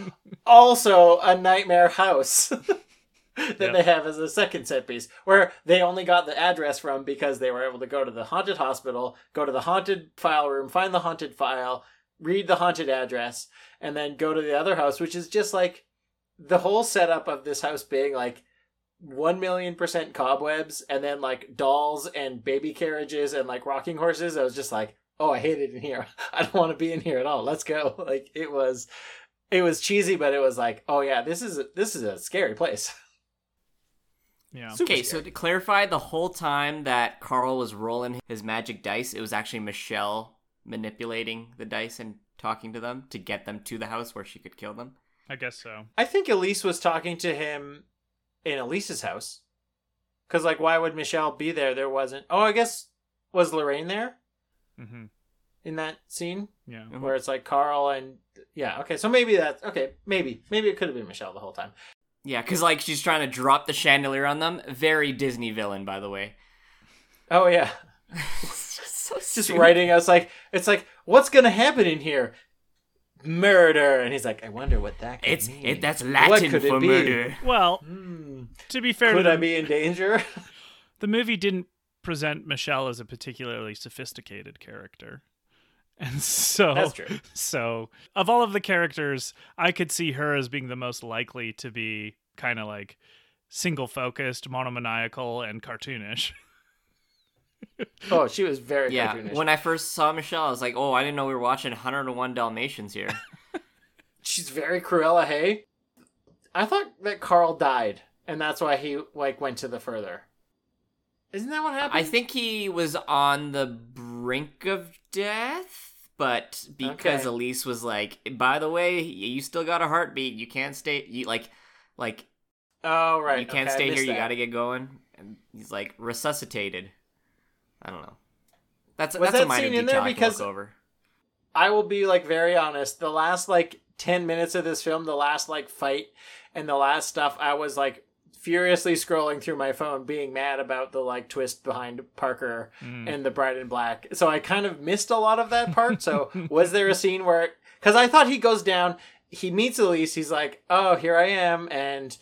also a nightmare house. that Yep. they have as a second set piece where they only got the address from because they were able to go to the haunted hospital, go to the haunted file room, find the haunted file, read the haunted address, and then go to the other house, which is just like the whole setup of this house being like one million percent cobwebs and then like dolls and baby carriages and like rocking horses. I was just like, oh, I hate it in here. I don't want to be in here at all. Let's go. Like it was, it was cheesy, but it was like, oh yeah, this is a, this is a scary place. Yeah. Super okay, so to clarify, the whole time that Carl was rolling his magic dice, it was actually Michelle manipulating the dice and talking to them to get them to the house where she could kill them. I guess so. I think Elise was talking to him in Elise's house. Cause like, why would Michelle be there? There wasn't. Oh, I guess was Lorraine there hmm in that scene Yeah. where it's like Carl and yeah. Okay, so maybe that's okay. Maybe maybe it could have been Michelle the whole time. Yeah, because like she's trying to drop the chandelier on them. Very Disney villain, by the way. Oh yeah, It's just so just stupid. writing us like it's like what's gonna happen in here? Murder, and he's like, I wonder what that. Could It's mean. it. That's What Latin could it for be? murder. Well, Hmm. to be fair, Could to I the, be in danger? the movie didn't present Michelle as a particularly sophisticated character. And so That's true. So, of all of the characters, I could see her as being the most likely to be kind of like single focused, monomaniacal, and cartoonish. oh, she was very Yeah, when I first saw Michelle, I was like, "Oh, I didn't know we were watching 101 Dalmatians here." she's very Cruella Hay. I thought that Carl died, and that's why he like went to the further. Isn't that what happened? I think he was on the brink of death, but because Okay. Elise was like, "By the way, you still got a heartbeat. You can't stay. You like, like Oh right, you can't okay, stay here. missed You got to get going." And he's like resuscitated. I don't know. That's Was that's a that minor scene in detail there I can because- over. I will be like very honest. The last like ten minutes of this film, the last like fight and the last stuff, I was like furiously scrolling through my phone, being mad about the like twist behind Parker mm. and the Bride in Black. So I kind of missed a lot of that part. So was there a scene where? Because I thought he goes down, he meets Elise, he's like, "Oh, here I am," and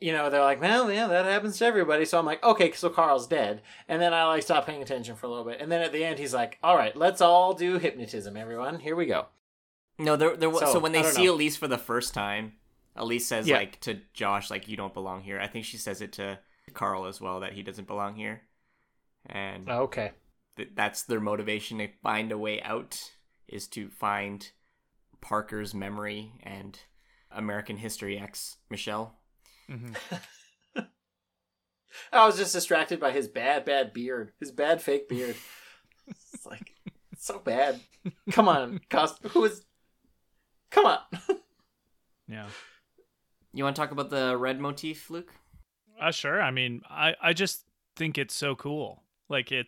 you know they're like, "Well, yeah, that happens to everybody." So I'm like, "Okay, so Carl's dead," and then I like stop paying attention for a little bit, and then at the end he's like, "All right, let's all do hypnotism, everyone. Here we go." No, there, there was. So, So, when they see know. Elise for the first time, Elise says Yeah. like to Josh, like you don't belong here. I think she says it to Carl as well that he doesn't belong here, and oh, Okay. th- that's their motivation to find a way out is to find Parker's memory and American History X Michelle. I was just distracted by his bad, bad beard, his bad fake beard. it's like it's so bad. Come on, cost who is? Come on. Yeah. You want to talk about the red motif, Luke? Uh, sure. I mean, I, I just think it's so cool. Like it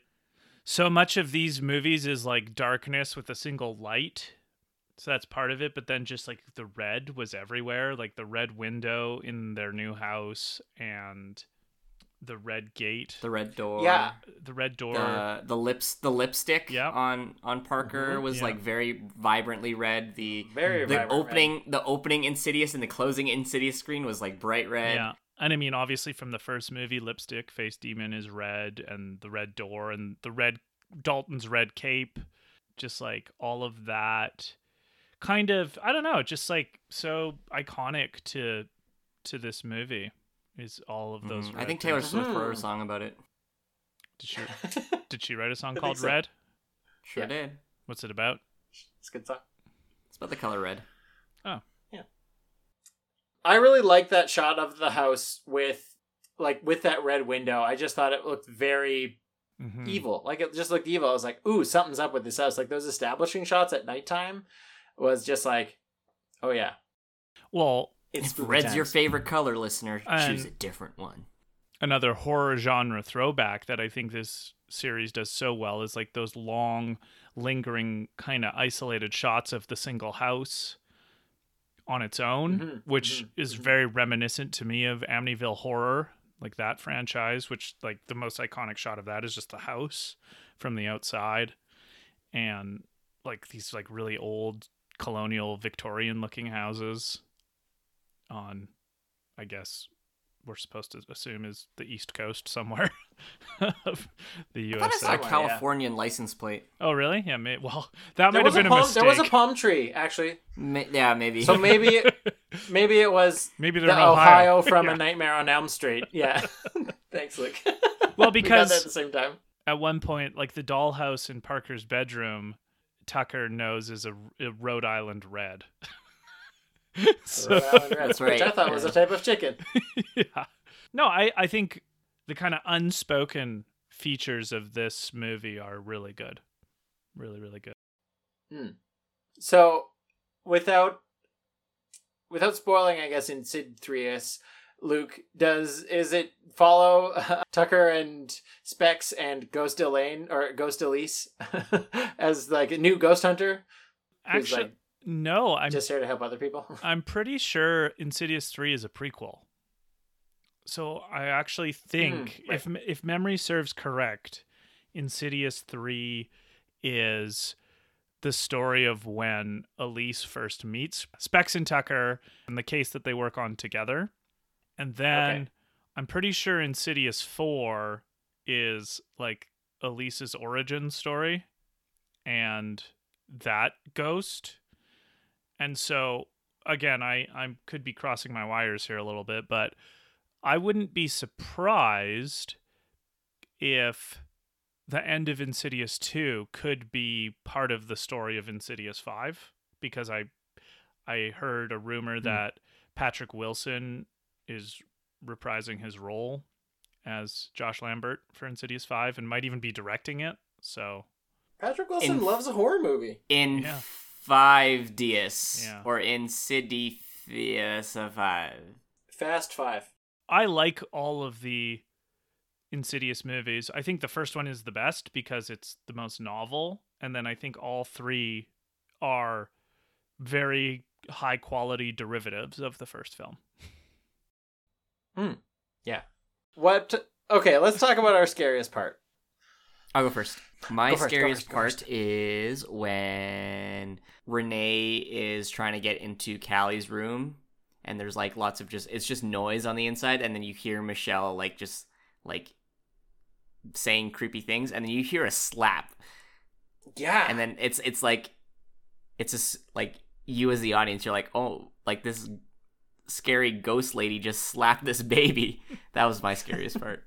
so much of these movies is like darkness with a single light. So that's part of it, but then just like the red was everywhere, like the red window in their new house and the red gate, The red door. Yeah. the red door. The the lips the lipstick Yep. on on Parker mm-hmm. was Yeah. like very vibrantly red. The Very the vibrant opening the opening Insidious and the closing Insidious screen was like bright red. Yeah. And I mean, obviously, from the first movie, Lipstick Face Demon is red, and the red door, and the red Dalton's red cape, just like all of that, kind of. I don't know, just like so iconic to to this movie is all of those. Mm, I think Taylor things. Swift wrote a Mhm. song about it. Did she did she write a song called so. Red? Sure Yeah. did. What's it about? It's a good song. It's about the color red. Oh, Yeah. I really like that shot of the house with like with that red window. I just thought it looked very Mhm. evil. Like it just looked evil. I was like, ooh, something's up with this house. Like those establishing shots at nighttime was just like, oh yeah. well, It's If spooky red's your favorite color, listener, choose a different one. another horror genre throwback that I think this series does so well is like those long, lingering, kind of isolated shots of the single house on its own, Mhm, which mhm, is mhm. very reminiscent to me of Amityville Horror, like that franchise, which like the most iconic shot of that is just the house from the outside and like these like really old colonial Victorian looking houses on I guess we're supposed to assume is the East Coast somewhere of the I thought I saw USA. a Somewhere, yeah. Californian license plate. Oh, really? Yeah. May- well, that There might have was, a been a, mistake. there was a palm tree, actually. Ma- yeah, maybe. So maybe it, maybe it was Maybe the Ohio, Ohio. from Yeah. A Nightmare on Elm Street. Yeah. Thanks, Luke. Well, We because- at the same time. At one point, like the dollhouse in Parker's bedroom, Tucker knows is a, a Rhode Island red. so, Rhode Island Red, That's Which I thought was a type of chicken. yeah. No, I, I think the kind of unspoken features of this movie are really good. Really, really good. Hmm. So, without without spoiling, I guess in Sid 3S, Luke does is it follow Tucker and Specs and Ghost Elaine or Ghost Elise as like a new ghost hunter Actually, like no, I'm just here to help other people? I'm pretty sure Insidious 3 is a prequel. So I actually think hmm, right. if if memory serves correct, Insidious 3 is the story of when Elise first meets Specs and Tucker and the case that they work on together. And then Okay. I'm pretty sure Insidious 4 is like Elise's origin story and that ghost. And so again, I I could be crossing my wires here a little bit, but I wouldn't be surprised if the end of Insidious 2 could be part of the story of Insidious 5 because I I heard a rumor hmm. that Patrick Wilson is reprising his role as Josh Lambert for Insidious 5 and might even be directing it. So, Patrick Wilson In- loves a horror movie. in Yeah. five DS Yeah. or in Insidious five. Fast Five. I like all of the Insidious movies. I think the first one is the best because it's the most novel, and then I think all three are very high quality derivatives of the first film. Hmm. Yeah. What? Okay, let's talk about our scariest part. I'll go first. My Go first, go scariest first, go part is when Renai is trying to get into Kali's room, and there's like lots of just it's just noise on the inside, and then you hear Michelle like just like saying creepy things, and then you hear a slap, Yeah. and then it's it's like it's just like you as the audience, you're like, oh, like this scary ghost lady just slapped this baby. That was my scariest part.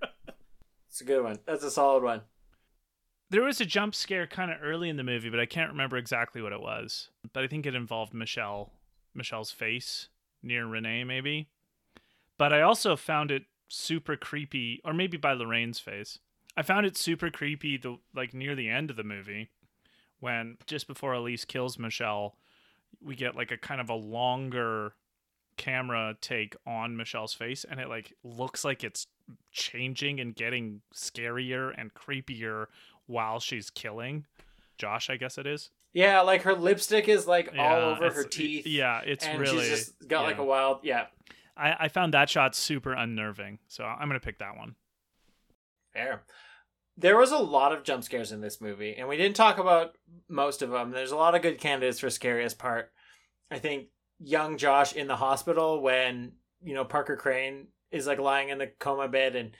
it's a good one. That's a solid one. There was a jump scare kind of early in the movie, but I can't remember exactly what it was. But I think it involved Michelle, Michelle's face near Renai, maybe. But I also found it super creepy, or maybe by Lorraine's face. I found it super creepy, the like near the end of the movie, when just before Elise kills Michelle, we get like a kind of a longer camera take on Michelle's face and it like looks like it's changing and getting scarier and creepier while she's killing Josh, I guess it is. Yeah, like her lipstick is like all over her teeth. Yeah, it's and really she's just got like a wild yeah. I, I found that shot super unnerving, so I'm gonna pick that one. Fair. There was a lot of jump scares in this movie, and we didn't talk about most of them. There's a lot of good candidates for scariest part. I think young Josh in the hospital when you know Parker Crane is like lying in the coma bed, and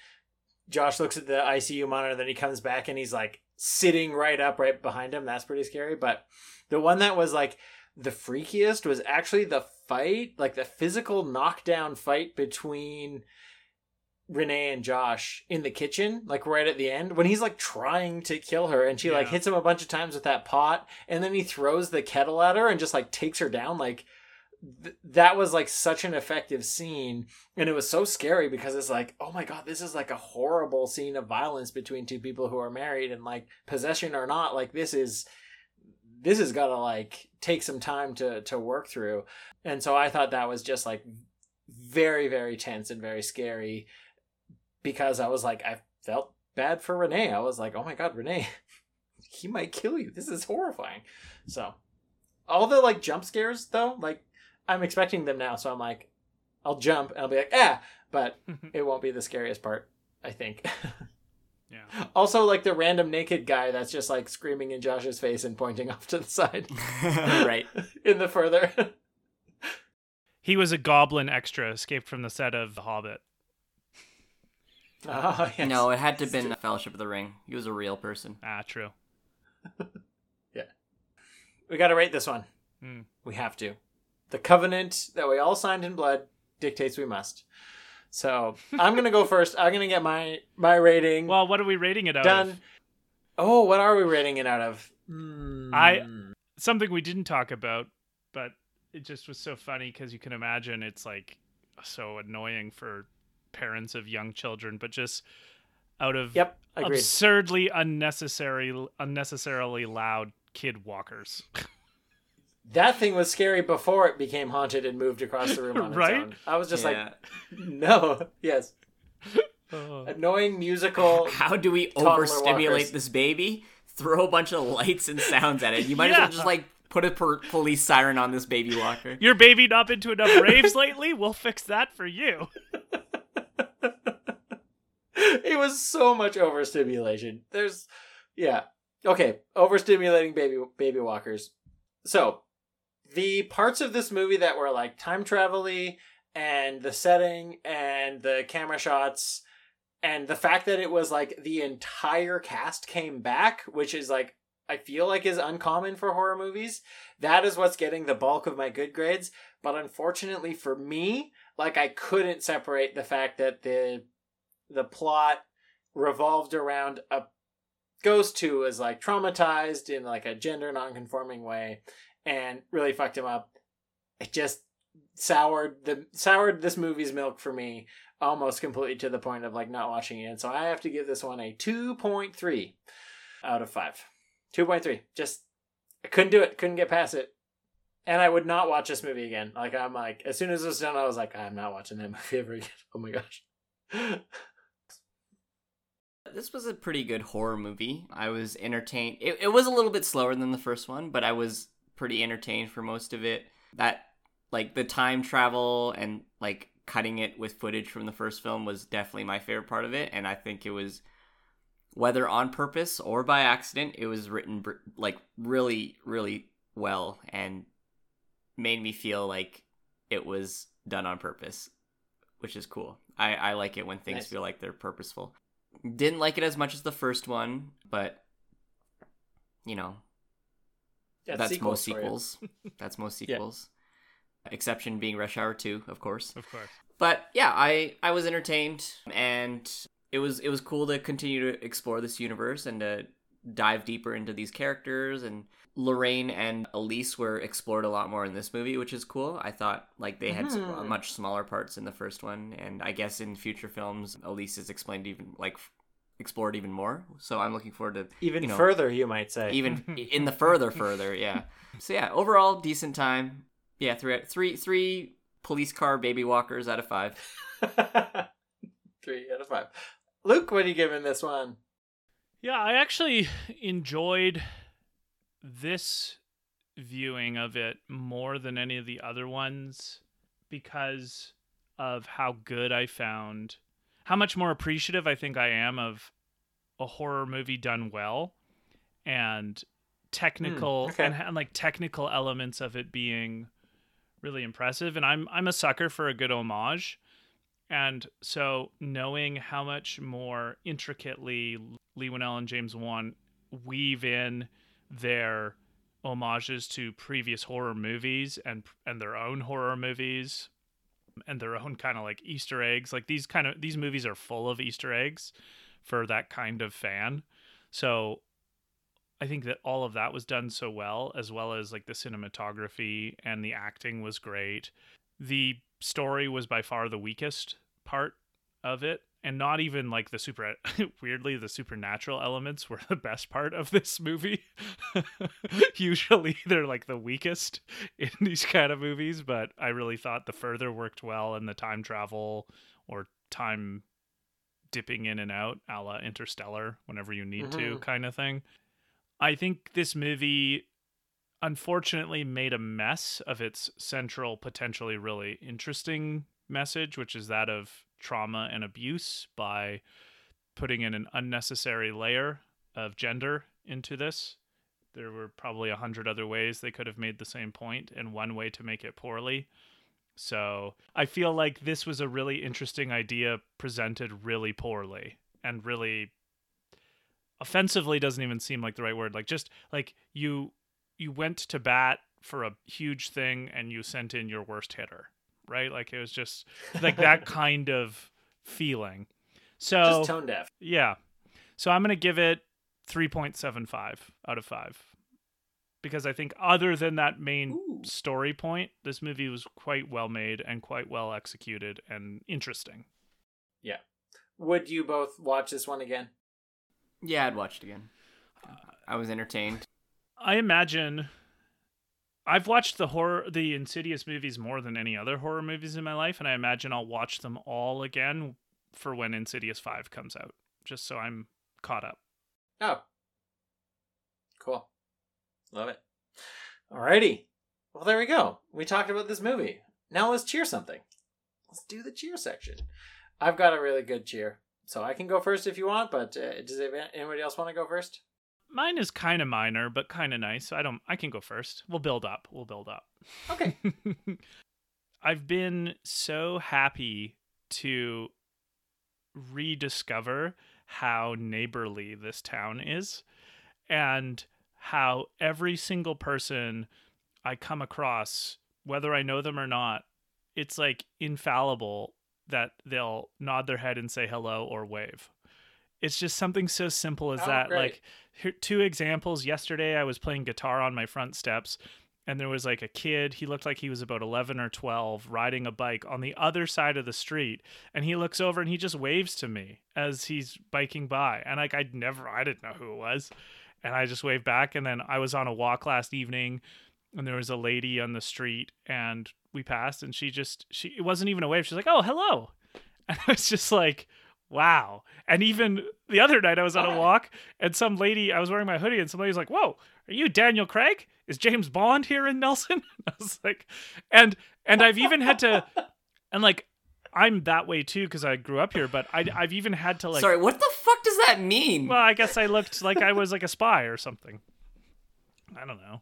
Josh looks at the ICU monitor, then he comes back and he's like sitting right up right behind him. That's pretty scary. But the one that was like the freakiest was actually the fight, like the physical knockdown fight between Renai and Josh in the kitchen, like right at the end, when he's like trying to kill her and she like hits him a bunch of times with that pot and then he throws the kettle at her and just like takes her down. Like th- that was like such an effective scene and it was so scary because it's like, oh my god, this is like a horrible scene of violence between two people who are married and like possession or not, like this is this has got to like take some time to to work through. And so I thought that was just like very very tense and very scary because I was like I felt bad for Renai. I was like, "Oh my god, Renai. he might kill you. This is horrifying." So, all the like jump scares though, like I'm expecting them now, so I'm like I'll jump and I'll be like, "Ah," but it won't be the scariest part, I think. Yeah. also like the random naked guy that's just like screaming in Josh's face and pointing off to the side. right. in the further. He was a goblin extra escaped from the set of The Hobbit. oh, yes. No, it had to have been the Fellowship of the Ring. He was a real person. Ah, true. Yeah. We got to rate this one. Hmm. We have to. The covenant that we all signed in blood dictates we must. So I'm gonna go first. I'm gonna get my my rating Well, what are we rating it out done. of? Oh, what are we rating it out of? I- Hmm. Something we didn't talk about, but it just was so funny because you can imagine it's like so annoying for parents of young children, but just out of Yep, agreed. absurdly unnecessary, unnecessarily loud kid walkers. That thing was scary before it became haunted and moved across the room on its Right? own. I was just Yeah. like, no, yes, Oh. annoying musical. How do we overstimulate walkers. this baby? Throw a bunch of lights and sounds at it. You might as well just like put a per- police siren on this baby walker. Your baby not been to enough raves lately? We'll fix that for you. it was so much overstimulation. There's, yeah, okay, overstimulating baby baby walkers. So, the parts of this movie that were like time travel-y and the setting and the camera shots and the fact that it was like the entire cast came back, which is like I feel like is uncommon for horror movies. That is what's getting the bulk of my good grades. But unfortunately for me, like I couldn't separate the fact that the the plot revolved around a ghost who was like traumatized in like a gender nonconforming way and really fucked him up. It just soured the soured this movie's milk for me almost completely to the point of like not watching it. So I have to give this one a 2.3 out of 5. 2.3. Just I couldn't do it. Couldn't get past it. And I would not watch this movie again. Like I'm like as soon as it was done I was like I'm not watching that movie ever again. Oh my gosh. This was a pretty good horror movie. I was entertained. It, it was a little bit slower than the first one, but I was pretty entertained for most of it. That, like, the time travel and, like, cutting it with footage from the first film was definitely my favorite part of it. And I think it was, whether on purpose or by accident, it was written, br- like, really, really well and made me feel like it was done on purpose, which is cool. I, I like it when things Nice. feel like they're purposeful. Didn't like it as much as the first one, but you know, Yeah, that's sequels most sequels. that's most Yeah. sequels. Exception being Rush Hour 2, of course. Of course. But yeah, I I was entertained and it was it was cool to continue to explore this universe and to dive deeper into these characters and Lorraine and Elise were explored a lot more in this movie, which is cool. I thought like they had Mhm. much smaller parts in the first one, and I guess in future films, Elise is explained even like explored even more. So I'm looking forward to Even you know, further, you might say. even in the further further yeah so yeah overall decent time yeah three three three Police car baby walkers out of five. Three out of five. Luke, what are you giving this one? Yeah, I actually enjoyed this viewing of it more than any of the other ones because of how good I found, how much more appreciative I think I am of a horror movie done well and technical hmm, okay. and, and like technical elements of it being really impressive and I'm I'm a sucker for a good homage and so knowing how much more intricately Leigh Whannell and James Wan weave in their homages to previous horror movies and and their own horror movies and their own kind of like Easter eggs. Like these kind of these movies are full of Easter eggs for that kind of fan. So I think that all of that was done so well, as well as like the cinematography and the acting was great. The story was by far the weakest part of it, and not even like the super weirdly the supernatural elements were the best part of this movie. Usually they're like the weakest in these kind of movies, but I really thought the further worked well and the time travel or time dipping in and out a la interstellar whenever you need to Mhm. kind of thing i think this movie unfortunately made a mess of its central potentially really interesting message which is that of trauma and abuse by putting in an unnecessary layer of gender into this. There were probably a hundred other ways they could have made the same point and one way to make it poorly. So I feel like this was a really interesting idea presented really poorly and really offensively doesn't even seem like the right word. Like just like you you went to bat for a huge thing and you sent in your worst hitter, right? Like it was just like that kind of feeling. So Just tone deaf. yeah. So I'm going to give it 3.75 out of 5. Because I think other than that main Ooh. story point, this movie was quite well made and quite well executed and interesting. Yeah. Would you both watch this one again? Yeah, I'd watch it again. Uh, I was entertained. I imagine I've watched the horror the Insidious movies more than any other horror movies in my life and I imagine I'll watch them all again for when Insidious 5 comes out just so I'm caught up. Oh. Cool. Love it. Alrighty. Well, there we go. We talked about this movie. Now let's cheer something. Let's do the cheer section. I've got a really good cheer. So I can go first if you want, but uh, does anybody else want to go first? Mine is kind of minor but kind of nice. So I don't I can go first. We'll build up. We'll build up. Okay. I've been so happy to rediscover how neighborly this town is and how every single person I come across, whether I know them or not, it's like infallible that they'll nod their head and say hello or wave. It's just something so simple as Oh, that. great. Like here, two examples. Yesterday, I was playing guitar on my front steps, and there was like a kid. He looked like he was about 11 or 12 riding a bike on the other side of the street. And he looks over and he just waves to me as he's biking by. And like, I'd never, I didn't know who it was. And I just waved back. And then I was on a walk last evening and there was a lady on the street and we passed and she just, she, it wasn't even a wave. She's like, oh, hello. And I was just like, wow. And even the other night I was on a walk and some lady, I was wearing my hoodie and somebody was like, whoa, are you Daniel Craig? Is James Bond here in Nelson? I was like, and, and I've even had to, and like, I'm that way too because I grew up here, but I, I've even had to like, Sorry, what the fuck does that mean? well, I guess I looked like I was like a spy or something. I don't know.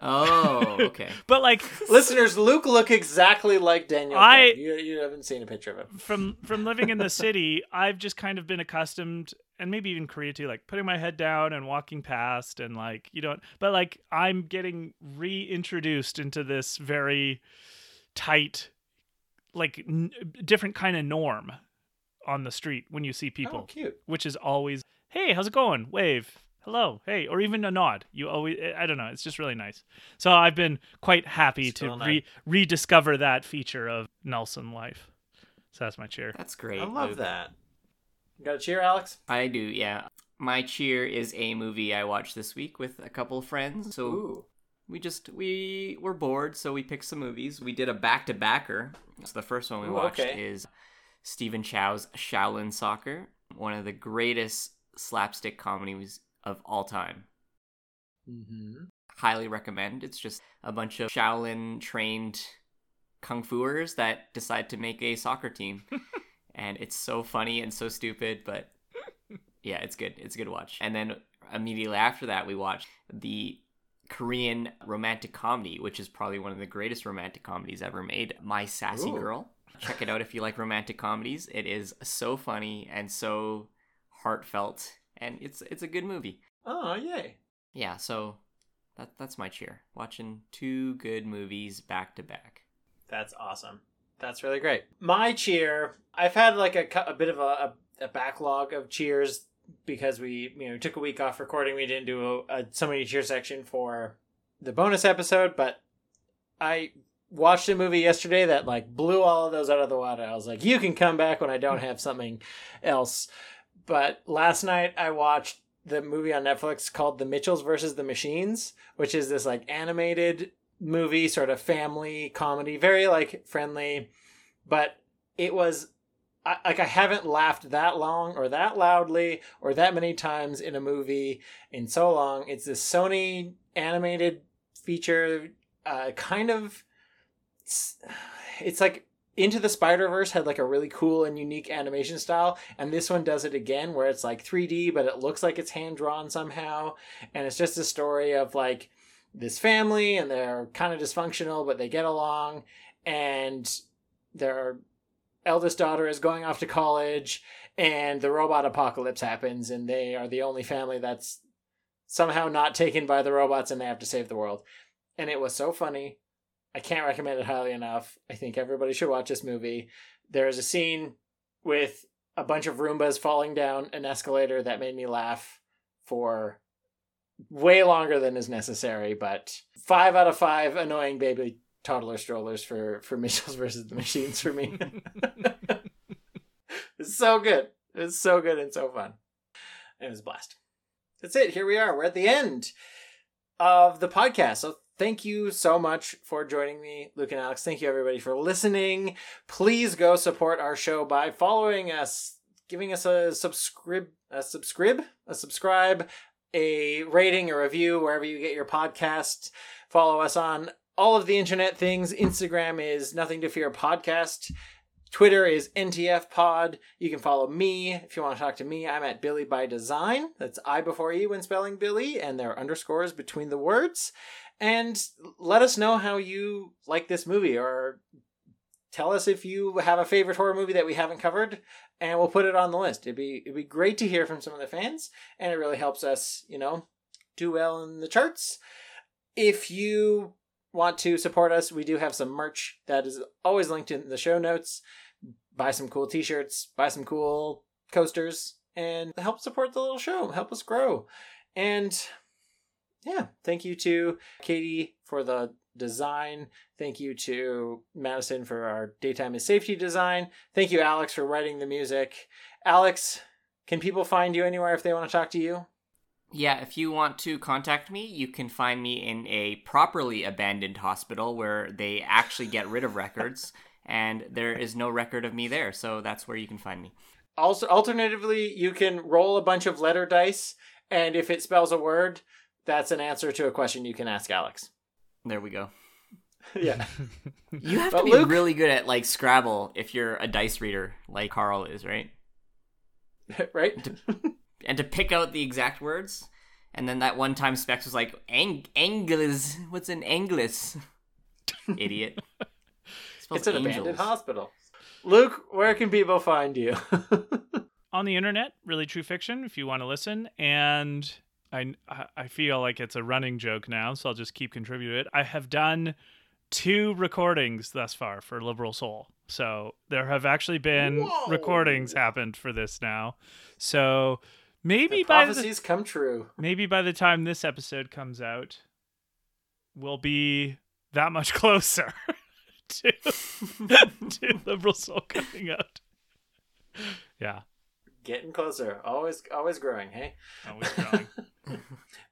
Oh, okay. But like Listeners, Luke look exactly like Daniel. I- Craig. You, you haven't seen a picture of him. from from living in the city, I've just kind of been accustomed and maybe even Korea too, like putting my head down and walking past and like you don't but like I'm getting reintroduced into this very tight like n- different kind of norm on the street when you see people. Oh, cute. which is always, "Hey, how's it going?" Wave, "Hello," "Hey," or even a nod. You always, I don't know, it's just really nice. So I've been quite happy It's to real re- rediscover that feature of Nelson life. So that's my cheer. That's great. I love Luke. that. You got a cheer, Alex? I do, yeah. My cheer is a movie I watched this week with a couple of friends. So Ooh. we just we were bored, so we picked some movies. We did a back to backer. So the first one we Ooh, watched okay. is Stephen Chow's Shaolin Soccer, one of the greatest slapstick comedies of all time. Mm-hmm. Highly recommend. It's just a bunch of Shaolin trained kung fuers that decide to make a soccer team. and it's so funny and so stupid, but yeah, it's good. It's a good watch. And then immediately after that, we watched the Korean romantic comedy, which is probably one of the greatest romantic comedies ever made, My Sassy Ooh. Girl. Check it out if you like romantic comedies. It is so funny and so heartfelt, and it's it's a good movie. Oh, yay. Yeah, so that that's my cheer. Watching two good movies back to back. That's awesome. That's really great. My cheer, I've had like a, a bit of a, a, backlog of cheers because we, you know, took a week off recording. We didn't do a, a so many cheer section for the bonus episode, but I watched a movie yesterday that like blew all of those out of the water. I was like, you can come back when I don't have something else. But last night I watched the movie on Netflix called The Mitchells versus the Machines, which is this like animated movie, sort of family comedy, very like friendly, but it was I, like I haven't laughed that long or that loudly or that many times in a movie in so long. It's this Sony animated feature, uh, kind of. It's, it's like into the Spider Verse had like a really cool and unique animation style, and this one does it again, where it's like 3D, but it looks like it's hand drawn somehow, and it's just a story of like this family, and they're kind of dysfunctional, but they get along, and their eldest daughter is going off to college, and the robot apocalypse happens, and they are the only family that's somehow not taken by the robots, and they have to save the world, and it was so funny. I can't recommend it highly enough. I think everybody should watch this movie. There is a scene with a bunch of Roombas falling down an escalator that made me laugh for way longer than is necessary, but five out of five annoying baby toddler strollers for, for Mitchells versus the Machines for me. it's so good. It's so good and so fun. It was a blast. That's it. Here we are. We're at the end of the podcast. So thank you so much for joining me, Luke and Alex. Thank you everybody for listening. Please go support our show by following us, giving us a subscribe, a subscribe, a subscribe, a rating, a review wherever you get your podcast. Follow us on all of the internet things. Instagram is Nothing to Fear Podcast. Twitter is NTF Pod. You can follow me if you want to talk to me. I'm at Billy by Design. That's I before E when spelling Billy, and there are underscores between the words. And let us know how you like this movie, or tell us if you have a favorite horror movie that we haven't covered, and we'll put it on the list. It'd be it'd be great to hear from some of the fans, and it really helps us, you know, do well in the charts. If you want to support us, we do have some merch that is always linked in the show notes. Buy some cool t-shirts, buy some cool coasters, and help support the little show. Help us grow. And yeah, thank you to Katie for the design. Thank you to Madison for our daytime and safety design. Thank you, Alex, for writing the music. Alex, can people find you anywhere if they want to talk to you? Yeah, if you want to contact me, you can find me in a properly abandoned hospital where they actually get rid of records, and there is no record of me there, so that's where you can find me. Also, alternatively, you can roll a bunch of letter dice, and if it spells a word, that's an answer to a question you can ask Alex. There we go. Yeah. You have But to be Luke- really good at like Scrabble if you're a dice reader like Carl is, right? right? And to pick out the exact words. And then that one time Specs was like, Ang- Anglis. What's an Anglis? Idiot. Spells it's an angels. abandoned hospital. Luke, where can people find you? on the internet, really true fiction, if you want to listen. And I I feel like it's a running joke now, so I'll just keep contributing it. I have done two recordings thus far for Liberal Soul, so there have actually been Whoa. recordings happened for this now. So maybe the by the, prophecies come true. maybe by the time this episode comes out, we'll be that much closer to to Liberal Soul coming out. Yeah. Getting closer. Always always growing, hey? Always growing.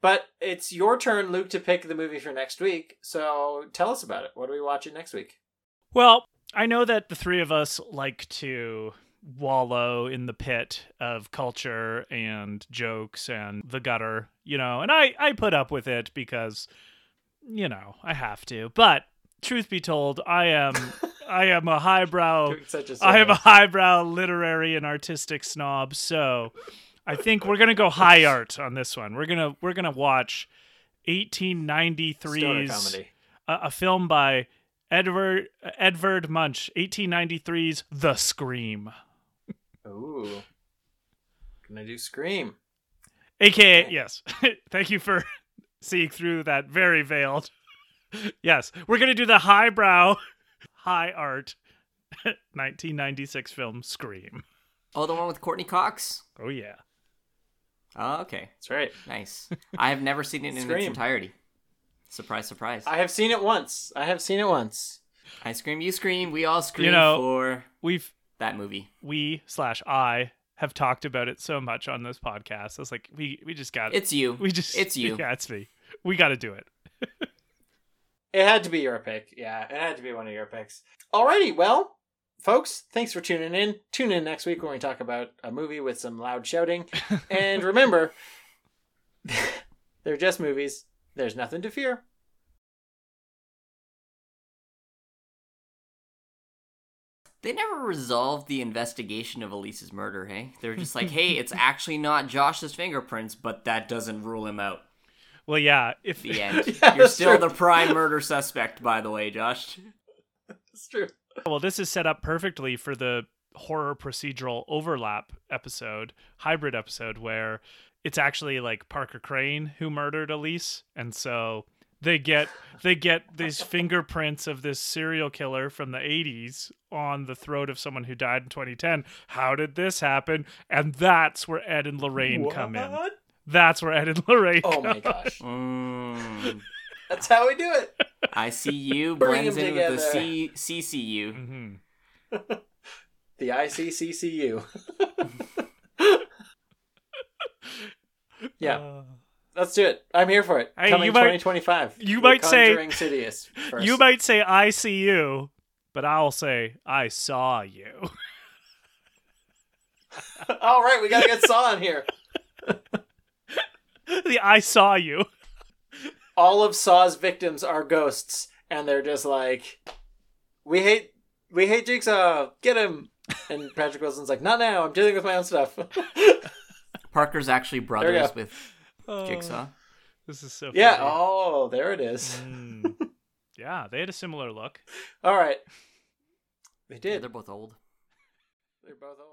But it's your turn, Luke, to pick the movie for next week. So tell us about it. What are we watching next week? Well, I know that the three of us like to wallow in the pit of culture and jokes and the gutter, you know, and I, I put up with it because, you know, I have to. But truth be told, I am I am a highbrow a I am a highbrow literary and artistic snob, so I think we're gonna go high art on this one. We're gonna we're gonna watch Stoner 1893's comedy. a, a film by Edward Edvard Munch, 1893's The Scream, Ooh. Gonna do Scream. aka Okay. yes. Thank you for seeing through that very veiled. yes, we're gonna do the highbrow, high art, 1996 film Scream. Oh, the one with Courteney Cox. Oh yeah. Oh, okay, That's right. nice. I have never seen it in its entirety. Surprise, surprise. I have seen it once. I have seen it once. I scream, you scream, we all scream you know- for We've that movie. we slash I have talked about it so much on this podcast. I was like, we we just got it. It's you. We just It's you. Yeah, it's me. We got to do it. It had to be your pick. Yeah, it had to be one of your picks. Alrighty, well, folks, thanks for tuning in. Tune in next week when we talk about a movie with some loud shouting. and remember, they're just movies. There's nothing to fear. They never resolved the investigation of Elise's murder, hey? They were just like, hey, it's actually not Josh's fingerprints, but that doesn't rule him out. Well, yeah. If The end. Yeah, You're still true. the prime murder suspect, by the way, Josh. It's true. well, this is set up perfectly for the horror procedural overlap episode, hybrid episode, where it's actually like Parker Crane who murdered Elise, and so they get they get these fingerprints of this serial killer from the 80s on the throat of someone who died in 2010 how did this happen and that's where ed and lorraine come in What? That's where ed and lorraine Oh my gosh. Mm, That's how we do it. I see you Bring blends 'em in with the together. C- CCU. Mhm. The ICCCU. yeah, Uh, let's do it. I'm here for it. Hey, Coming you might- 2025. you We're might say- Conjuring Sidious first. you might say i see you but i'll say i saw you All right, we gotta get Saw in here. the i saw you all of Saw's victims are ghosts, and they're just like, "We hate, we hate Jigsaw. Get him!" And Patrick Wilson's like, "Not now. I'm dealing with my own stuff." Parker's actually brothers with Oh, Jigsaw. this is so yeah. Oh, there it is. Mm. yeah they had a similar look All right. They Yeah, did. they're both old. They're both old.